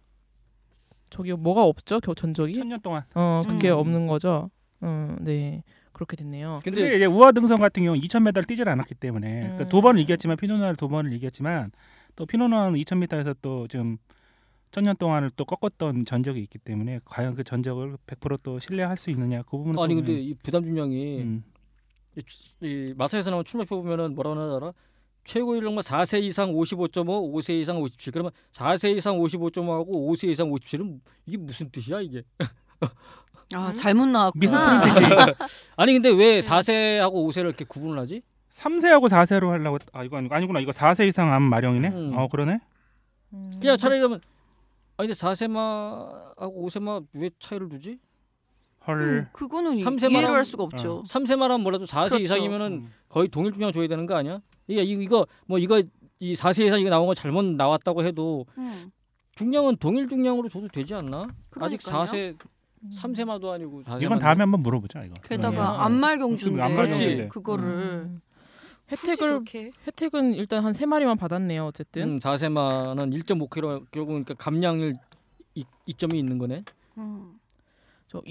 저기 뭐가 없죠? 겨, 전적이? 천년 동안. 어 그게 음. 없는 거죠. 음, 네 그렇게 됐네요. 근데, 근데 이제 우아 등선 같은 경우 2,000m를 뛰질 않았기 때문에 그러니까 음. 두 번을 이겼지만 피노누아를 두 번을 이겼지만 또 피노누아는 2,000m에서 또 좀 천년 동안을 또 꺾었던 전적이 있기 때문에 과연 그 전적을 100%또 신뢰할 수 있느냐 그 부분은 아니 또 근데 이 부담 준영이 음. 이, 마사에서 나온 출마표 보면은 뭐라고 하나 알아? 최고 연령만 4세 이상 55.5, 5세 이상 57. 그러면 4세 이상 55.5하고 5세 이상 57은 이게 무슨 뜻이야 이게? 아 잘못 나왔구나. 미스프린트지. 아니 근데 네. 왜 4세하고 5세를 이렇게 구분을 하지? 3세하고 4세로 하려고 했- 아 이거 아니- 아니구나 이거 4세 이상 암 마령이네. 음. 어 그러네. 음. 그냥 차라리 그러면 아니 근데 4세마하고 5세마 왜 차이를 두지? 헐. 음, 그거는 이- 이해를 하면- 할 수가 없죠. 3세마는 몰라도 4세 그렇죠. 이상이면은 음. 거의 동일 중량 줘야 되는 거 아니야? 이게 이- 이거 뭐 이거 이 4세 이상 이거 나온 거 잘못 나왔다고 해도 음, 중량은 동일 중량으로 줘도 되지 않나? 아직 그러니까요. 4세 3세마도 아니고 4세 이건 다음에 한번 물어보자 이거. 게다가 네. 안말 경주인데 안말 경주인데. 그거를 음. 혜택을 혜택은 일단 한 세 마리만 받았네요. 어쨌든. 음, 4세마는 1.5kg 결국 그러니까 감량일 이, 이점이 있는 거네. 음. 저이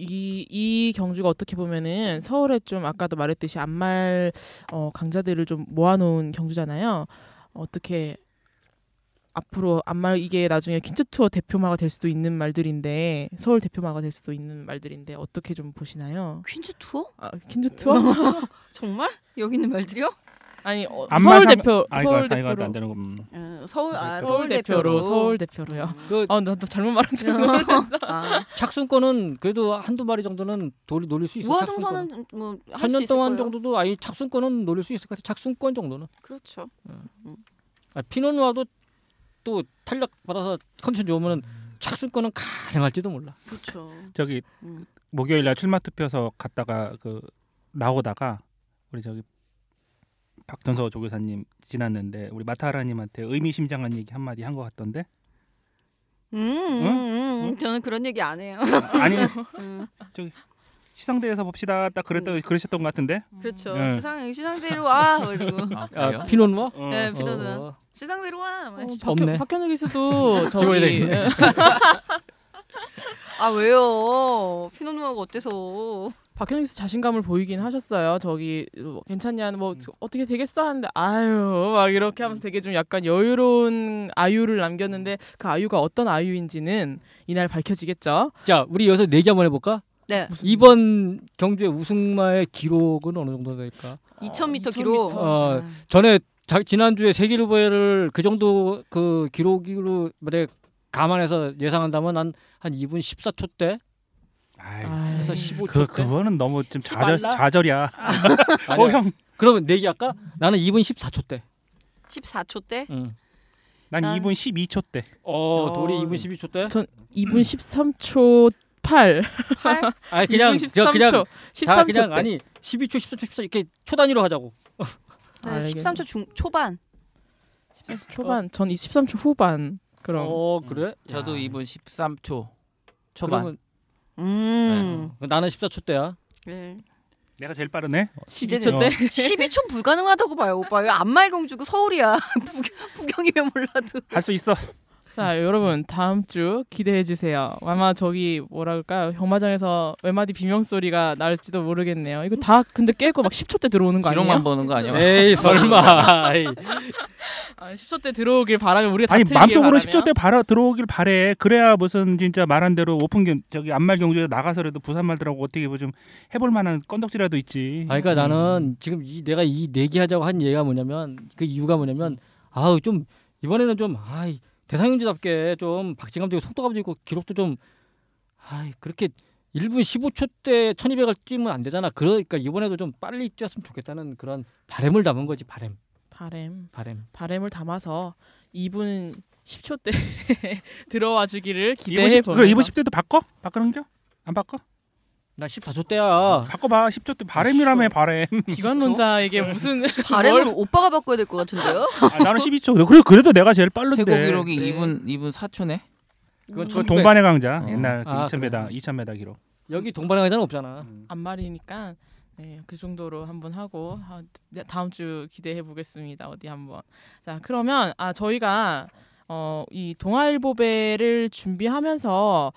이 경주가 어떻게 보면은 서울에 좀 아까도 말했듯이 암말 어, 강자들을 좀 모아놓은 경주잖아요. 어떻게 앞으로 암말 이게 나중에 퀸즈 투어 대표마가 될 수도 있는 말들인데 서울 대표마가 될 수도 있는 말들인데 어떻게 좀 보시나요? 퀸즈 투어? 아, 퀸즈 투어? 정말 여기 있는 말들이요? 아니 어, 서울 상- 대표 아 이거 서울 아, 대표로 안 되는 거. 음. 어, 서울 아 서울 서울 대표로 서울 대표로요. 음. 그 아, 나또 잘못 말한 줄 알았어. 아, 착순권은 그래도 한두 마리 정도는 돌, 노릴 수 있어. 착순권은. 우화동선은 뭐할수 천년 있을 동안 거예요. 정도도 아니 착순권은 노릴 수 있을 것 같아. 착순권 정도는. 그렇죠. 아, 피노누아도 또 탄력 받아서 컨디션 좋으면 착순권은 가능할지도 몰라. 그렇죠. 저기 음. 목요일 날 출마 투표서 갔다가 그 나오다가 우리 저기 박전서 조교사님 지났는데 우리 마타하라님한테 의미심장한 얘기 한 마디 한 것 같던데 음, 음, 음, 응? 저는 그런 얘기 안 해요. 아니 음, 시상대에서 봅시다 딱 그랬다 그러셨던 것 같은데 그렇죠. 네. 시상 시상대로 와 그리고 아, 그래요? 아, 피노누아? 어. 네, 비너는 어. 시상대로 와. 어, 맛있죠. 박현. 박현우 기수도 지워야 저기 되겠네. 아 왜요? 피노누아가 어때서? 박현우 기수 자신감을 보이긴 하셨어요. 저기 뭐 괜찮냐, 뭐 어떻게 되겠어 하는데 아유 막 이렇게 하면서 되게 좀 약간 여유로운 아유를 남겼는데 그 아유가 어떤 아유인지는 이날 밝혀지겠죠. 자, 우리 여기서 내기 한번 해볼까? 네, 이번 경주의 우승마의 기록은 어느 정도 될까? 2,000m 2000m. 기록. 어, 아, 전에 자, 지난주에 세계일보를 그 정도 그 기록으로 만약 감안해서 예상한다면 한, 한 2분 14초 대 아이. 그래서 15초 그대 그거는 너무 좀 좌절 말라? 좌절이야. 아니야. 어 형, 그러면 내기 할까? 나는 2분 14초 대 14초 때. 응. 난 난- 2분 12초 때. 어, 어. 돌이 2분 12초 대 2분 13초 8. 8? 아니 그냥 2분 저 13초. 그냥 13초 다 그냥 때. 아니 12초 14초 14 이렇게 초 단위로 하자고 네, 알겠네. 13초 중 초반. 13초 초반. 전 13초 후반. 그럼 어 그래? 저도 야. 2분 13초 초반. 음. 나는 14초 대야 네. 내가 제일 빠르네. 12초 어. 때. 12초 불가능하다고 봐요, 오빠. 이거 안말공주고 서울이야. 부경, 부경이면 몰라도. 할 수 있어. 자 여러분 다음 주 기대해 주세요. 아마 저기 뭐라 그럴까요? 경마장에서 외마디 비명 소리가 날지도 모르겠네요. 이거 다 근데 깨고 막 10초 때 들어오는 거 아니에요? 기록만 보는 거 아니야? 에이 설마. 아, 10초 때 들어오길 바라면 우리가 다 아니 마음속으로 바라며. 10초 때 바로 들어오길 바래. 그래야 무슨 진짜 말한 대로 오픈 경 저기 안말 경주에 나가서라도 부산 말들하고 어떻게 뭐 좀 해볼 만한 건덕지라도 있지. 아 그러니까 나는 지금 이 내가 이 내기하자고 한 얘기가 뭐냐면 그 이유가 뭐냐면 아우 좀 이번에는 좀 아이 대상윤주답게 좀 박진감 되고 속도감 되고 기록도 좀 아이 그렇게 1분 15초 때 1200을 뛰면 안 되잖아. 그러니까 이번에도 좀 빨리 뛰었으면 좋겠다는 그런 바램을 담은 거지 바램. 바램 바램. 바램을 담아서 2분 10초 때 들어와 주기를 2분 기대해 10, 보면서 그래 2분 10대도 바꿔? 바꾸는 겨? 안 바꿔? 나 14초 때야. 바꿔봐 10초 때 바램이라며 바램. 비관론자에게 무슨 바램을 오빠가 바꿔야 될 것 같은데요? 아, 나는 12초. 그래 그래도 내가 제일 빠른데. 최고 기록이 네. 2분 2분 4초네. 그건 그 1900. 동반의 강자 어. 옛날 그 아, 2000m 그래. 2000m 기록. 여기 동반의 강자는 없잖아. 안말이니까 네, 그 정도로 한번 하고 아, 네, 다음 주 기대해 보겠습니다. 어디 한번. 자, 그러면 아 저희가 어, 이 동아일보배를 준비하면서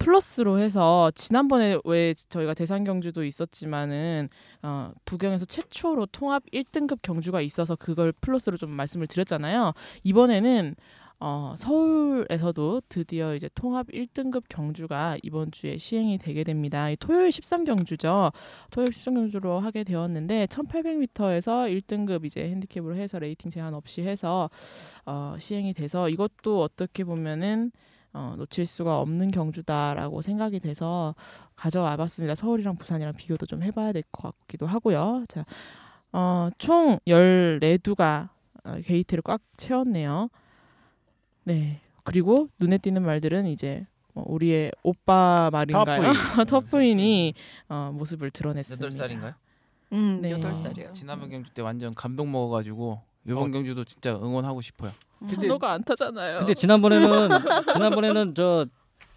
플러스로 해서 지난번에 왜 저희가 대상 경주도 있었지만은 어, 부경에서 최초로 통합 1등급 경주가 있어서 그걸 플러스로 좀 말씀을 드렸잖아요. 이번에는 어, 서울에서도 드디어 이제 통합 1등급 경주가 이번 주에 시행이 되게 됩니다. 이 토요일 13경주죠. 토요일 13경주로 하게 되었는데 1800m에서 1등급 이제 핸디캡으로 해서 rating 제한 없이 해서 어, 시행이 돼서 이것도 어떻게 보면은 어, 놓칠 수가 없는 경주다라고 생각이 돼서 가져와 봤습니다. 서울이랑 부산이랑 비교도 좀 해봐야 될 것 같기도 하고요. 자, 어, 총 14두가 어, 게이트를 꽉 채웠네요. 네. 그리고 눈에 띄는 말들은 이제 뭐 우리의 오빠 말인가요? 터프인이 어, 모습을 드러냈습니다. 8살인가요? 음, 네. 여덟 살이에요. 지난번 경주 때 완전 감동 먹어가지고 이번 어. 경주도 진짜 응원하고 싶어요. 근데- 너가 안 타잖아요. 근데 지난번에는 지난번에는 저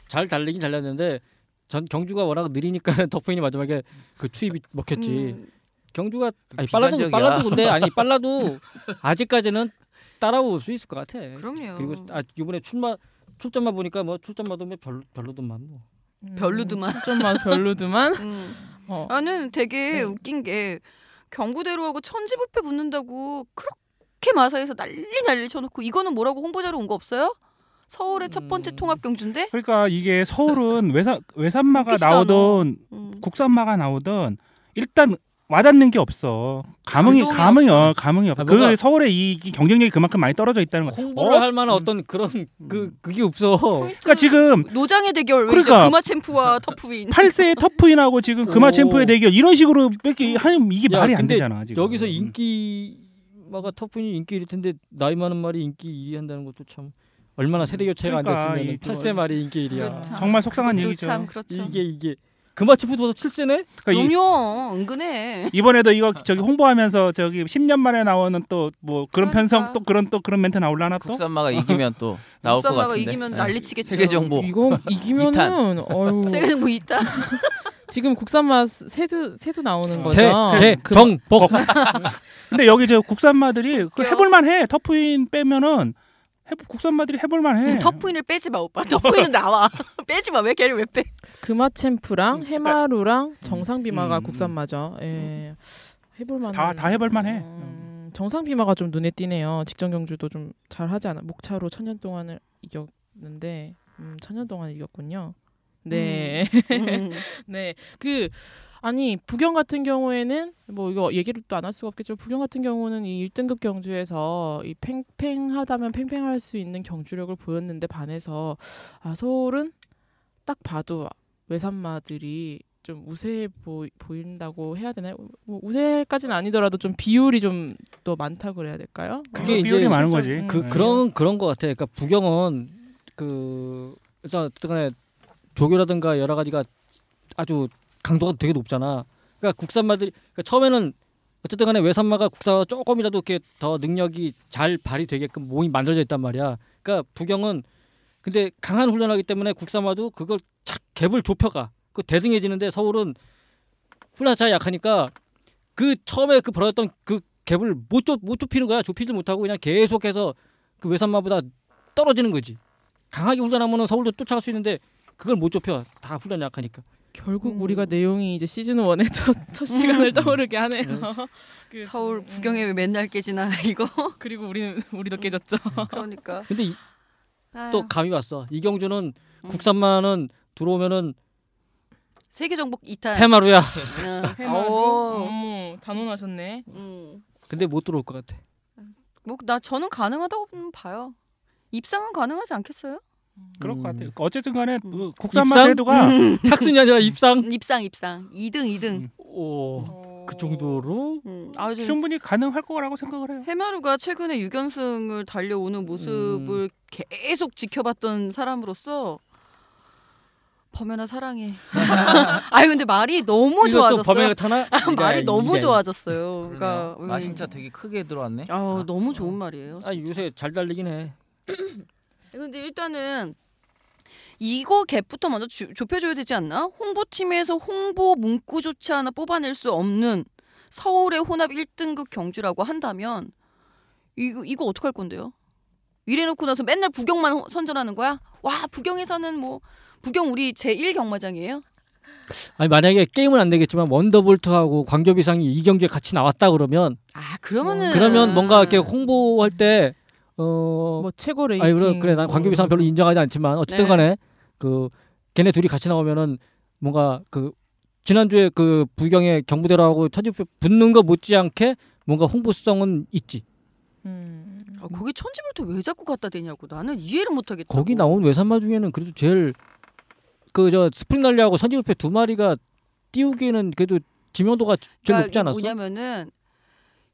잘 달리긴 달렸는데 전 경주가 워낙 느리니까 덕분이 마지막에 그 투입이 먹혔지. 음, 경주가 아니 빨라도. 빨라도 근데 아니 빨라도 아직까지는 따라올 수 있을 것 같아. 그럼요. 그리고 아 이번에 출마 출전만 보니까 뭐 출전마도 뭐 별로 별로더만 뭐. 음, 별로드만. 좀만 별로드만. 음. 어. 나는 되게 네. 웃긴 게 경구대로하고 천지불패 붙는다고 그렇게 마사에서 난리 난리 쳐놓고 이거는 뭐라고 홍보자로 온 거 없어요? 서울의 첫 번째 음. 통합 경주인데 그러니까 이게 서울은 외산 외산마가 나오든 음. 국산마가 나오든 일단 와닿는 게 없어. 감흥이 감흥이. 어, 감흥이 없어. 아, 그 서울의 이 경쟁력이 그만큼 많이 떨어져 있다는 거야. 홍보를 어? 할 만한 어떤 그런 그 그게 없어. 그러니까 지금 노장의 대결 그러니까. 그러니까. 금화 챔프와 터프윈 8세의 터프인하고 지금 금화 오. 챔프의 대결 이런 식으로 뺏기 하면 이게 야, 말이 안 되잖아. 지금. 여기서 음. 인기 마가 터프니 인기일 텐데 나이 많은 말이 인기 2위 한다는 것도 참 얼마나 세대 교체가 그러니까 안이 됐으면 8세 말이 인기 1위야. 그렇죠. 정말 속상한 얘기죠. 참 그렇죠. 이게 이게 금화치프도 7세네? 그러니까 이- 그럼요 은근해 이번에도 이거 저기 홍보하면서 저기 10년 만에 나오는 또 뭐 그런 그러니까. 편성 또 그런 또 그런 멘트 나올라나 또? 국산마가 이기면 또 나올 것 국산마가 같은데. 이기면 예. 난리치겠죠 세계 정보. 이거 이기면은 어유 세계 뭐 있다 지금 국산맛 새도 새도 나오는 거죠. 세, 개, 그- 정, 복. 근데 여기 저 국산마들이 그. 해볼만해. 터프인 빼면은 해, 국산마들이 해볼만해. 터프윈을 빼지 마 오빠 터프윈은 나와 빼지 마 왜 걔를 왜 빼? 금화챔프랑 그러니까- 해마루랑 정상비마가 음, 국산마죠. 예. 해볼만. 다- 다 해볼만해. 음, 정상비마가 좀 눈에 띄네요. 직전 경주도 좀 잘하지 않아. 목차로 천년 동안을 이겼는데 음, 천년 동안 이겼군요. 네. 음. 네. 그 아니 부경 같은 경우에는 뭐 이거 얘기를 또 안 할 수가 없겠죠. 부경 같은 경우는 이 1등급 경주에서 이 팽팽하다면 팽팽할 수 있는 경주력을 보였는데 반해서 아 서울은 딱 봐도 외산마들이 좀 우세해 보, 보인다고 해야 되나요? 뭐 우세까지는 아니더라도 좀 비율이 좀 더 많다 그래야 될까요? 그게 비율이 이제 많은 거지. 음. 그 네. 그런 그런 거 같아. 그러니까 부경은 그 일단 어쨌든 조교라든가 여러 가지가 아주 강도가 되게 높잖아. 그러니까 국산마들이 그러니까 처음에는 어쨌든 간에 외산마가 국산마가 조금이라도 이렇게 더 능력이 잘 발휘되게끔 몸이 만들어져 있단 말이야. 그러니까 부경은 근데 강한 훈련하기 때문에 국산마도 그걸 착 갭을 좁혀가. 그 대등해지는데 서울은 훈련 자체가 약하니까 그 처음에 그 벌어졌던 그 갭을 못, 좁, 못 좁히는 거야. 좁히지 못하고 그냥 계속해서 그 외산마보다 떨어지는 거지. 강하게 훈련하면 서울도 쫓아갈 수 있는데 그걸 못 좁혀. 다 훈련 약하니까. 결국 음. 우리가 내용이 이제 시즌 1의 첫, 첫 시간을 떠오르게 하네요. 음. 그, 서울 음, 부경에 왜 맨날 깨지나 이거 그리고 우리는 우리도 깨졌죠. 그러니까 근데 이- 또 감이 왔어. 이경주는 음. 국산마는 들어오면은 세계 정복 이탈 해마루야. 응. 해마루. 어. 어머 단언하셨네. 음. 근데 못 들어올 것 같아. 뭐 나 저는 가능하다고 봐요. 입상은 가능하지 않겠어요? 그럴 것 음. 같아. 어쨌든 간에 음. 그 국산마 입상? 제도가 음. 착순이 아니라 입상. 입상 입상 2등 2등. 음. 오, 그 정도로 음. 아주 충분히 가능할 거라고 생각을 해요. 해마루가 최근에 6연승을 달려오는 모습을 계속 지켜봤던 사람으로서 범연아 사랑해. 아니 근데 말이 너무 좋아졌어요. 범위가 타나? 말이 이게, 너무. 좋아졌어요. 그러니까 그러네요. 마신차 되게 크게 들어왔네. 아 너무 좋은 말이에요. 아 요새 잘 달리긴 해. 근데 일단은 이거 갭부터 먼저 주- 좁혀줘야 되지 않나? 홍보팀에서 홍보 문구조차 하나 뽑아낼 수 없는 서울의 혼합 1등급 경주라고 한다면 이거 이거 어떡할 건데요? 이래놓고 나서 맨날 부경만 호- 선전하는 거야? 와 부경에서는 뭐 부경 우리 제1 경마장이에요? 아니 만약에 게임은 안 되겠지만 원더볼트하고 광교비상이 이 경기에 같이 나왔다 그러면 아 그러면은 그러면 뭔가 이렇게 홍보할 때 어. 뭐 최고 rating. 아니 그래 그래 난 뭐 광교비상 별로 인정하지 않지만 어쨌든 네. 간에 그 걔네 둘이 같이 나오면은 뭔가 그 지난주에 그 부경의 경부대로하고 천지불패 붙는 거 못지않게 뭔가 홍보성은 있지. 음. 아, 거기 천지불패 왜 자꾸 갖다 대냐고 나는 이해를 못하겠다. 거기 나온 외산마 중에는 그래도 제일 그 저 스프링 날리하고 천지불패 두 마리가 띄우기에는 그래도 지명도가 제일 그러니까 높지 않았어? 뭐냐면은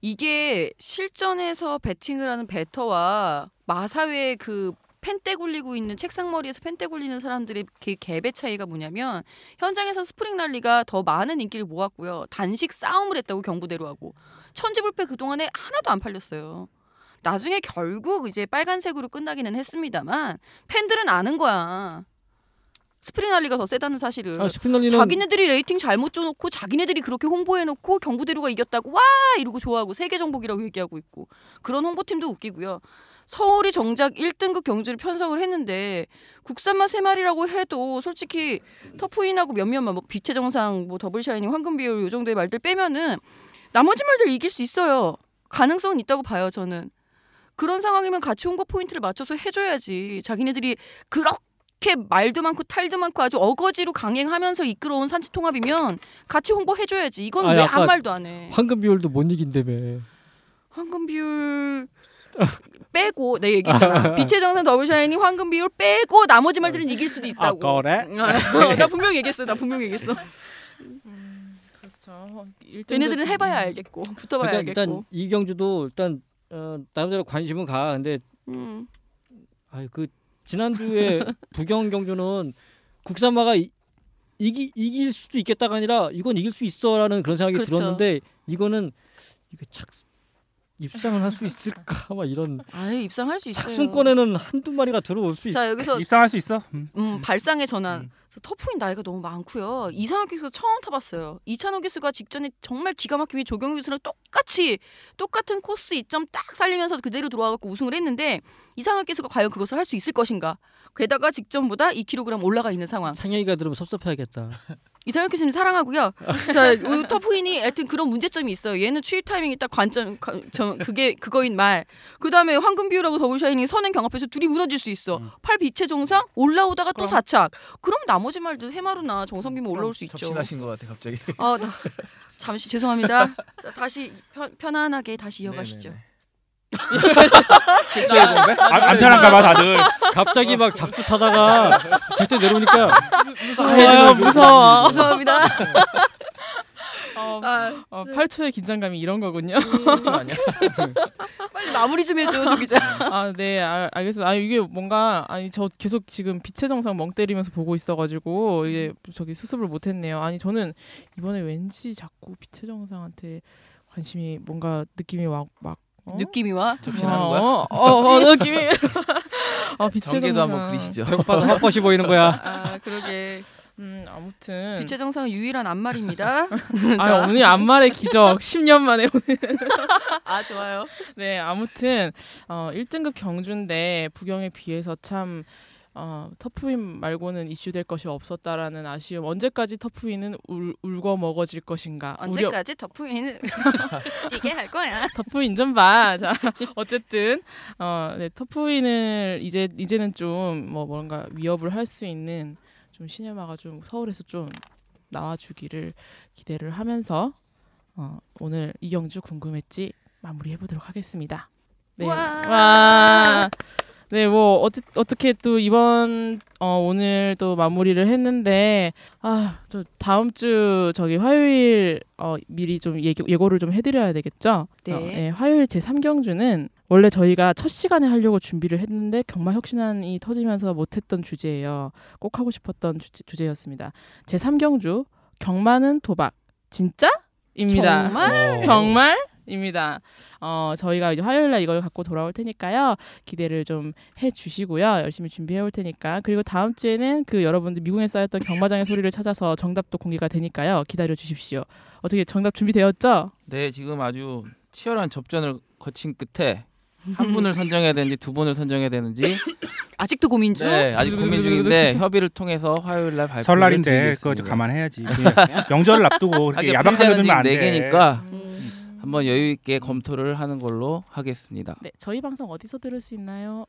이게 실전에서 배팅을 하는 bettor와 마사회 그 펜대 굴리고 있는 책상 머리에서 펜대 굴리는 사람들의 그 갭의 차이가 뭐냐면 현장에서 스프링 랄리가 더 많은 인기를 모았고요. 단식 싸움을 했다고 경부대로 하고 천지불패 그동안에 하나도 안 팔렸어요. 나중에 결국 이제 빨간색으로 끝나기는 했습니다만 팬들은 아는 거야. 스프링 랄리가 더 세다는 사실을. 아, 스프링날리는 자기네들이 rating 잘못 줘놓고 자기네들이 그렇게 홍보해놓고 경부대로가 이겼다고 와 이러고 좋아하고 세계 정복이라고 얘기하고 있고 그런 홍보팀도 웃기고요. 서울이 정작 1등급 경주를 편성을 했는데 국산마 세 마리라고 해도 솔직히 터프인하고 몇몇만 뭐 빛의 정상, 뭐 더블 샤이닝, 황금 비율 요 정도의 말들 빼면은 나머지 말들 이길 수 있어요. 가능성은 있다고 봐요 저는. 그런 상황이면 같이 홍보 포인트를 맞춰서 해줘야지. 자기네들이 그렇게 말도 많고 탈도 많고 아주 어거지로 강행하면서 이끌어온 산지 통합이면 같이 홍보해줘야지. 이건 아니, 왜 아무 말도 안 해. 황금 비율도 못 이긴다며. 황금 비율 빼고 내 얘기했잖아. 빛의 정상 더블 샤이닝 황금 비율 빼고 나머지 말들은 이길 수도 있다고. 아, 그래? 어, 나 분명히 얘기했어. 나 분명 히 얘기했어. 그렇죠. 얘네들은 해봐야 알겠고 붙어봐야 일단, 알겠고. 일단 이 경주도 일단 어, 나름대로 관심은 가. 근데 음. 아이 그 지난주에 부경 경주는 국산마가 이, 이기 이길 수도 있겠다가 아니라 이건 이길 수 있어라는 그런 생각이 그렇죠. 들었는데 이거는 이게 착 입상을 할 수 있을까 막 이런 아예 입상할 수 있어요. 착순권에는 한두 마리가 들어올 수 있어. 자 여기서 입상할 수 있어. 음. 음, 발상의 전환. 음. 그래서 터프인 나이가 너무 많고요. 이상혁 교수 처음 타봤어요. 이찬호 교수가 직전에 정말 기가 막히게 조경 교수랑 똑같이 똑같은 코스 이점 딱 살리면서 그대로 들어와갖고 우승을 했는데 이상혁 교수가 과연 그것을 할 수 있을 것인가? 게다가 직전보다 2kg 올라가 있는 상황. 상영이가 들으면 섭섭해하겠다. 이상혁 교수님 사랑하고요. 자, 이 터프인이 하여튼 그런 문제점이 있어요. 얘는 추입 타이밍이 딱 관점, 가- 저, 그게 그거인 말. 그 다음에 황금 비율하고 더블 샤이닝 선행 경합해서 둘이 무너질 수 있어. 음. 팔 빛의 정상 올라오다가 또 그럼. 사착. 그럼 나머지 말도 해마루나 정성비면 올라올 수 있죠. 접신하신 것 같아 갑자기. 아, 나 잠시 죄송합니다. 자, 다시 편, 편안하게 다시 이어가시죠. 최초의 공백? 안, 안 편한가 봐 다들. 갑자기 막 작두 타다가 제때 내려오니까 무서워요. 무서워. 죄송합니다. 어, 아, 어, 8초의 긴장감이 이런 거군요. 아니야? 빨리 마무리 좀 해줘, 조 기자. 아, 네, 알, 알겠습니다. 아, 이게 뭔가 아니 저 계속 지금 빛의 정상 멍 때리면서 보고 있어가지고 이게 저기 수습을 못했네요. 아니 저는 이번에 왠지 자꾸 빛의 정상한테 관심이 뭔가 느낌이 막 막. 어? 느낌이 와. 접신하는 어, 거야? 어, 어, 어, 느낌이. 아, 빛의 전개도 정상. 한번 그리시죠. 벽봐서 헛것이 보이는 거야. 아, 그러게. 음, 아무튼. 빛의 정상은 유일한 앞말입니다. 아, 오늘 안말의 기적 10년 만에 오늘. 아, 좋아요. 네, 아무튼 어 1등급 경주인데 부경에 비해서 참 어, 터프윈 말고는 이슈될 것이 없었다라는 아쉬움. 언제까지 터프윈은 울, 울고 먹어질 것인가? 우려- 언제까지 터프인을 뛰게 할 거야? 터프윈 좀 봐. 자, 어쨌든 어, 네, 터프윈을 이제 이제는 좀 뭐 뭔가 위협을 할 수 있는 좀 시네마가 좀 서울에서 좀 나와주기를 기대를 하면서 어, 오늘 이경주 궁금했지 마무리해 보도록 하겠습니다. 네. 와. 와. 네, 뭐 어떻 어떻게 또 이번 어 오늘 또 마무리를 했는데 아, 저 다음 주 저기 화요일 어 미리 좀 예고, 예고를 좀 해드려야 되겠죠? 네. 어, 네, 화요일 제 3경주는 원래 저희가 첫 시간에 하려고 준비를 했는데 경마 혁신안이 터지면서 못했던 주제예요. 꼭 하고 싶었던 주제, 주제였습니다. 제 3경주 경마는 도박 진짜 입니다. 정말? 어. 정말 입니다. 어, 저희가 이제 화요일 날 이걸 갖고 돌아올 테니까요. 기대를 좀 해 주시고요. 열심히 준비해 올 테니까. 그리고 다음 주에는 그 여러분들 미궁에 쌓였던 경마장의 소리를 찾아서 정답도 공개가 되니까요. 기다려 주십시오. 어떻게 정답 준비되었죠? 네 지금 아주 치열한 접전을 거친 끝에 한 분을 선정해야 되는지 두 분을 선정해야 되는지 아직도 고민 중. 네 아직 고민 중인데 협의를 통해서 화요일 날 발표를 설날인데. 그거 좀 감안해야지. 명절을 앞두고 그렇게 하긴 야박하게 두면 안 돼. 네 개니까 음. 한번 여유 있게 검토를 하는 걸로 하겠습니다. 네, 저희 방송 어디서 들을 수 있나요?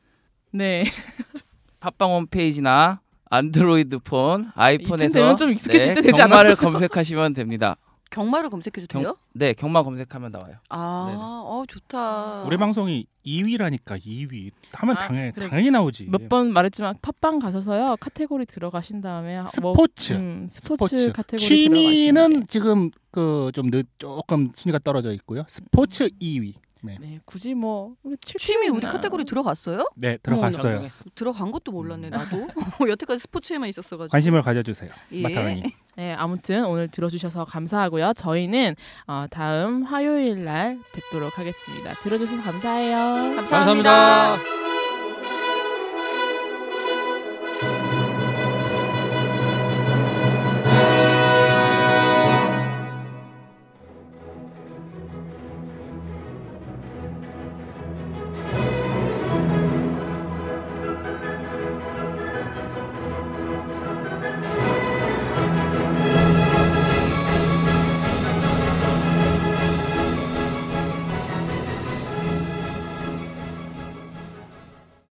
네, 팟빵 홈페이지나 안드로이드 폰, 아이폰에서 좀 익숙해질 때 되지 않았어요? 검색하시면 됩니다. 경마를 검색해도 경- 돼요? 네, 경마 검색하면 나와요. 아, 네네. 어 좋다. 우리 방송이 2위라니까 2위 하면 아, 당연히 그래. 당연히 나오지. 몇 번 말했지만 팟빵 가셔서요 카테고리 들어가신 다음에 뭐, 스포츠. 음, 스포츠, 스포츠. 카테고리 취미는 지금 그 좀 조금 순위가 떨어져 있고요. 스포츠 2위. 네. 네, 굳이 뭐 취미 우리 카테고리 들어갔어요? 네 들어갔어요. 정했습니다. 들어간 것도 몰랐네 나도. 여태까지 스포츠에만 있었어가지고. 관심을 가져주세요. 예. 마타라님. 네, 아무튼 오늘 들어주셔서 감사하고요. 저희는 어, 다음 화요일 날 뵙도록 하겠습니다. 들어주셔서 감사해요. 감사합니다. 감사합니다.